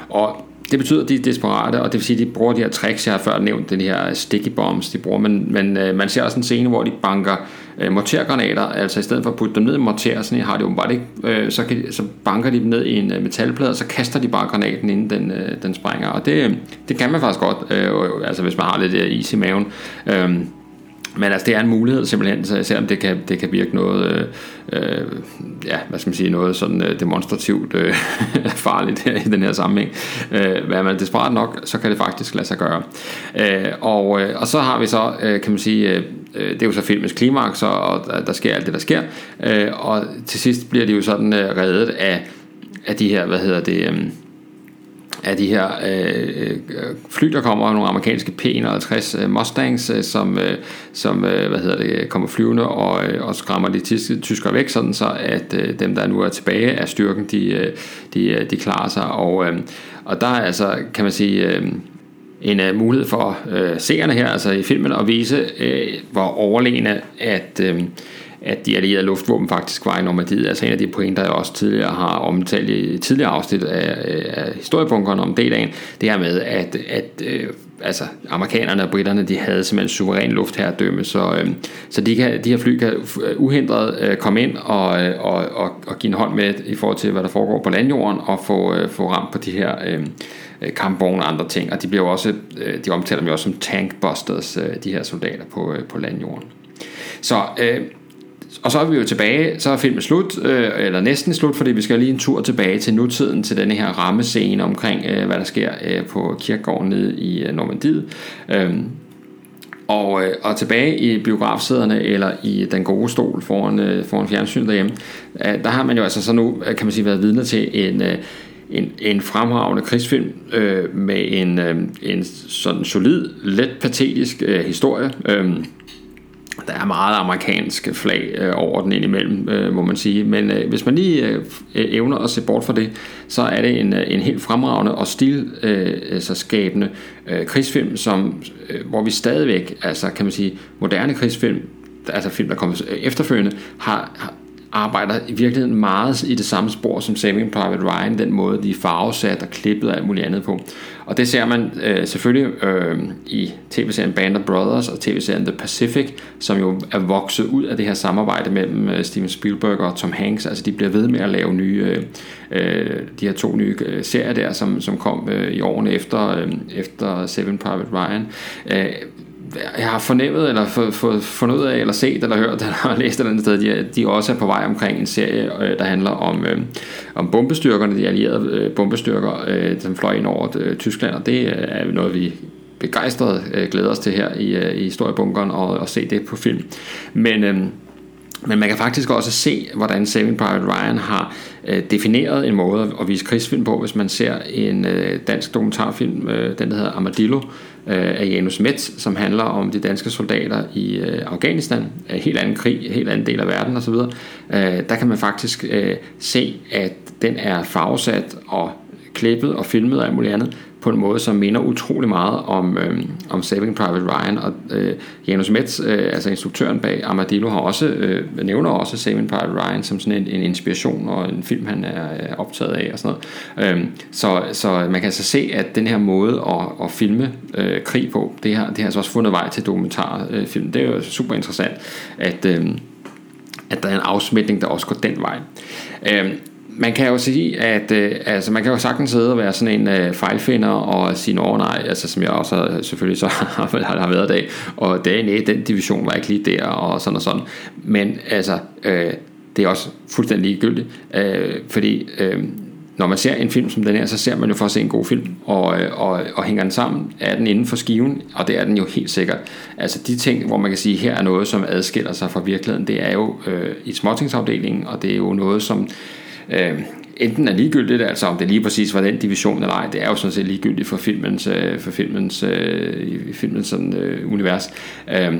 Og det betyder, at de er desperate, og det vil sige, at de bruger de her tricks, jeg har før nævnt, den her sticky bombs, de bruger, men, men øh, man ser også en scene, hvor de banker øh, mortergranater, altså i stedet for at putte dem ned i morter, sådan har de åbenbart ikke, øh, så, kan, så banker de dem ned i en øh, metalplade, og så kaster de bare granaten, inden den, øh, den sprænger, og det, øh, det kan man faktisk godt, øh, altså hvis man har lidt øh, is i maven. Øh, men altså, det er en mulighed simpelthen, så selvom det kan, det kan virke noget, øh, øh, ja, hvad skal man sige, noget sådan øh, demonstrativt øh, farligt her i den her sammenhæng. Øh, hvad man er desperat nok, så kan det faktisk lade sig gøre. Øh, og, øh, og så har vi så, øh, kan man sige, øh, øh det er jo så filmens klimaks, og der sker alt det, der sker. Øh, og til sidst bliver de jo sådan øh, reddet af, af de her, hvad hedder det... Øh, af de her øh, øh, fly, der kommer, nogle amerikanske P-51 øh, Mustangs, øh, som, øh, som øh, hvad hedder det, kommer flyvende og, øh, og skræmmer de tyske, tyskere væk, sådan så at øh, dem, der nu er tilbage af styrken, de, øh, de, øh, de klarer sig. Og, øh, og der er altså, kan man sige, øh, en uh, mulighed for uh, seerne her, altså i filmen, at vise, uh, hvor overlegne at, uh, at de allierede luftvåben faktisk var i Normandiet. Altså en af de pointer, jeg også tidligere har omtalt i tidligere afsnit af, øh, af historiebunkeren om D-dagen, det her med, at, at øh, altså amerikanerne og britterne, de havde simpelthen suveræn luftherredømme, så, øh, så de, kan, de her fly kan øh, uhindret øh, komme ind og, øh, og, og, og give en hånd med i forhold til, hvad der foregår på landjorden, og få, øh, få ramt på de her øh, øh kampvogne og andre ting, og de bliver også, øh, de omtaler dem jo også som tankbusters, øh, de her soldater på, øh, på landjorden. Så øh, og så er vi jo tilbage, så er filmen slut, øh, eller næsten slut, fordi vi skal lige en tur tilbage til nutiden, til denne her rammescene omkring, øh, hvad der sker øh, på kirkegården nede i øh, Normandiet. Øh, og, øh, og tilbage i biografsæderne eller i den gode stol foran, øh, foran fjernsynet derhjemme, øh, der har man jo altså så nu, øh, kan man sige, været vidne til en, øh, en, en fremragende krigsfilm øh, med en, øh, en sådan solid, let patetisk øh, historie. Øh, der er meget amerikansk flag øh, over den indimellem, øh, må man sige. Men øh, hvis man lige øh, øh evner at se bort fra det, så er det en, øh, en helt fremragende og stilskabende øh, øh, krigsfilm, som, øh, hvor vi stadigvæk, altså kan man sige, moderne krigsfilm, altså film, der kommer efterfølgende, har, har arbejder i virkeligheden meget i det samme spor som Saving Private Ryan, den måde de er farvesat og klippet og alt muligt andet på. Og det ser man øh, selvfølgelig øh, i tv-serien Band of Brothers og tv-serien The Pacific, som jo er vokset ud af det her samarbejde mellem øh, Steven Spielberg og Tom Hanks. Altså de bliver ved med at lave nye, øh, øh de her to nye øh, serier der, som, som kom øh, i årene efter, øh, efter Seven Private Ryan. Øh, jeg har fornemmet, eller fundet ud af, eller set, eller hørt, eller har læst et eller andet sted, de, de også er på vej omkring en serie, øh, der handler om, øh, om bombestyrkerne, de allierede øh, bombestyrker, øh, som fløj ind over øh, Tyskland, og det øh, er noget, vi begejstret øh, glæder os til her i, øh, i historiebunkeren, og, og se det på film. Men... Øh, men man kan faktisk også se, hvordan Saving Private Ryan har øh, defineret en måde at vise krigsfilm på, hvis man ser en øh, dansk dokumentarfilm, øh, den der hedder Armadillo, Øh, af Janus Metz, som handler om de danske soldater i øh, Afghanistan, en helt anden krig, en helt anden del af verden osv. Øh, der kan man faktisk se, at den er farvesat og klippet og filmet og alt muligt andet, på en måde, som minder utrolig meget om, øh, om Saving Private Ryan. Og øh, Janus Metz, øh, altså instruktøren bag Armadillo, har også, øh, nævner også Saving Private Ryan som sådan en, en inspiration og en film, han er optaget af og sådan noget. Øh, så, så man kan altså se, at den her måde at, at filme øh, krig på, det har, det har altså også fundet vej til dokumentarfilm. Øh, det er jo super interessant, at, øh, at der er en afsmitning, der også går den vej. Øh, man kan jo sige, at øh, altså, man kan jo sagtens sidde og være sådan en øh, fejlfinder og sige, åh nej, altså, som jeg også selvfølgelig så har, har været i dag, og det nej, den division var ikke lige der, og sådan og sådan. Men altså, øh, det er også fuldstændig ligegyldigt, øh, fordi øh, når man ser en film som den her, så ser man jo for at se en god film, og, øh, og, og hænger den sammen, er den inden for skiven, og det er den jo helt sikkert. Altså de ting, hvor man kan sige, her er noget, som adskiller sig fra virkeligheden, det er jo øh, i småtingsafdelingen, og det er jo noget, som øh, enten er ligegyldigt, altså om det lige præcis var den division eller ej, det er jo sådan set ligegyldigt for filmens, øh, for filmens, øh, filmens sådan, øh, univers. Øh, øh,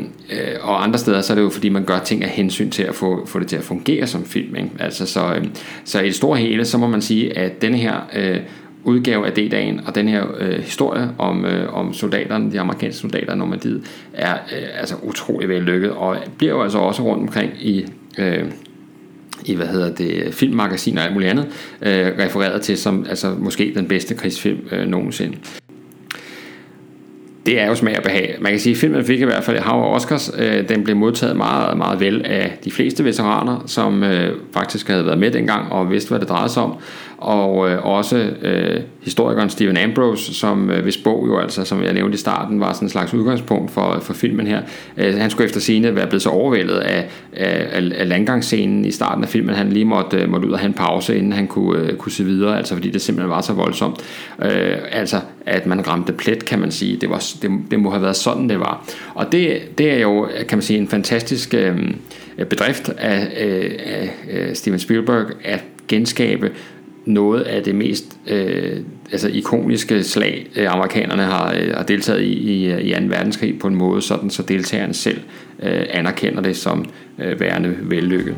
og andre steder, så er det jo fordi, man gør ting af hensyn til at få, få det til at fungere som film. Ikke? Altså, så, øh, så i det store hele, så må man sige, at denne her øh, udgave af D-dagen og den her øh, historie om, øh, om soldaterne, de amerikanske soldater i Normandiet, er øh, altså utrolig vellykket, og bliver jo altså også rundt omkring i... Øh, i hvad hedder det, filmmagasin og alt muligt andet, øh, refereret til som altså, måske den bedste krigsfilm øh, nogensinde. Det er jo smag og behag. Man kan sige, at filmen fik i hvert fald et hav af Oscars. Øh, den blev modtaget meget, meget vel af de fleste veteraner, som øh, faktisk havde været med dengang og vidste, hvad det drejede sig om og øh, også øh, historikeren Stephen Ambrose, som øh, hvis bog jo altså, som jeg nævnte i starten, var sådan en slags udgangspunkt for, for filmen her. Øh, han skulle efter sine være blevet så overvældet af, af, af landgangsscenen i starten af filmen, han lige måtte, øh, måtte ud og have en pause, inden han kunne, øh, kunne se videre, altså fordi det simpelthen var så voldsomt. Øh, altså, at man ramte plet, kan man sige. Det, var, det, det må have været sådan, det var. Og det, det er jo, kan man sige, en fantastisk øh, bedrift af, øh, af Steven Spielberg at genskabe noget af det mest øh, altså ikoniske slag, øh, amerikanerne har, øh, har deltaget i, i øh, i 2. verdenskrig på en måde, sådan så deltagerne selv øh, anerkender det som øh, værende vellykket.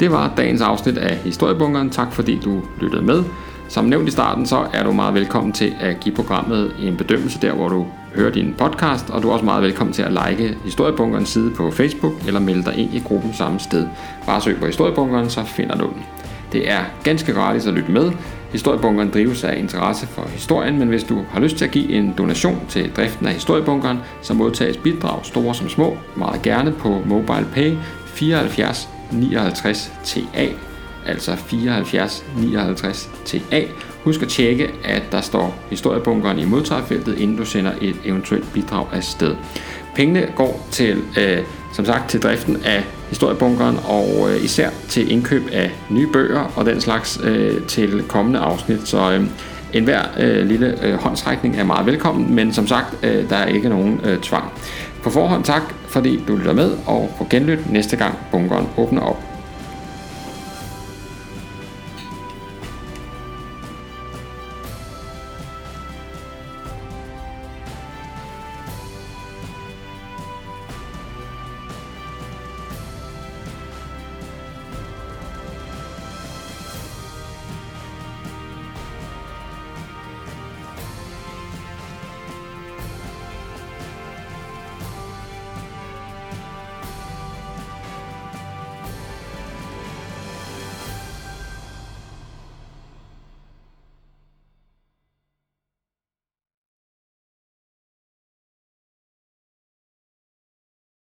Det var dagens afsnit af Historiebunkeren. Tak fordi du lyttede med. Som nævnt i starten, så er du meget velkommen til at give programmet en bedømmelse der, hvor du hører din podcast, og du er også meget velkommen til at like Historiebunkerens side på Facebook, eller melde dig ind i gruppen samme sted. Bare søg på Historiebunkeren, så finder du den. Det er ganske gratis at lytte med. Historiebunkeren drives af interesse for historien, men hvis du har lyst til at give en donation til driften af Historiebunkeren, så modtages bidrag store som små meget gerne på MobilePay 74 59 TA, altså 74 59 TA. Husk at tjekke, at der står historiebunkeren i modtagerfeltet, inden du sender et eventuelt bidrag afsted. Pengene går til, øh, som sagt, til driften af historiebunkeren og øh, især til indkøb af nye bøger og den slags øh, til kommende afsnit. Så øh, enhver øh, lille øh, håndsrækning er meget velkommen, men som sagt, øh, der er ikke nogen øh, tvang. På forhånd tak, fordi du lytter med, og på genlyt næste gang bunkeren åbner op.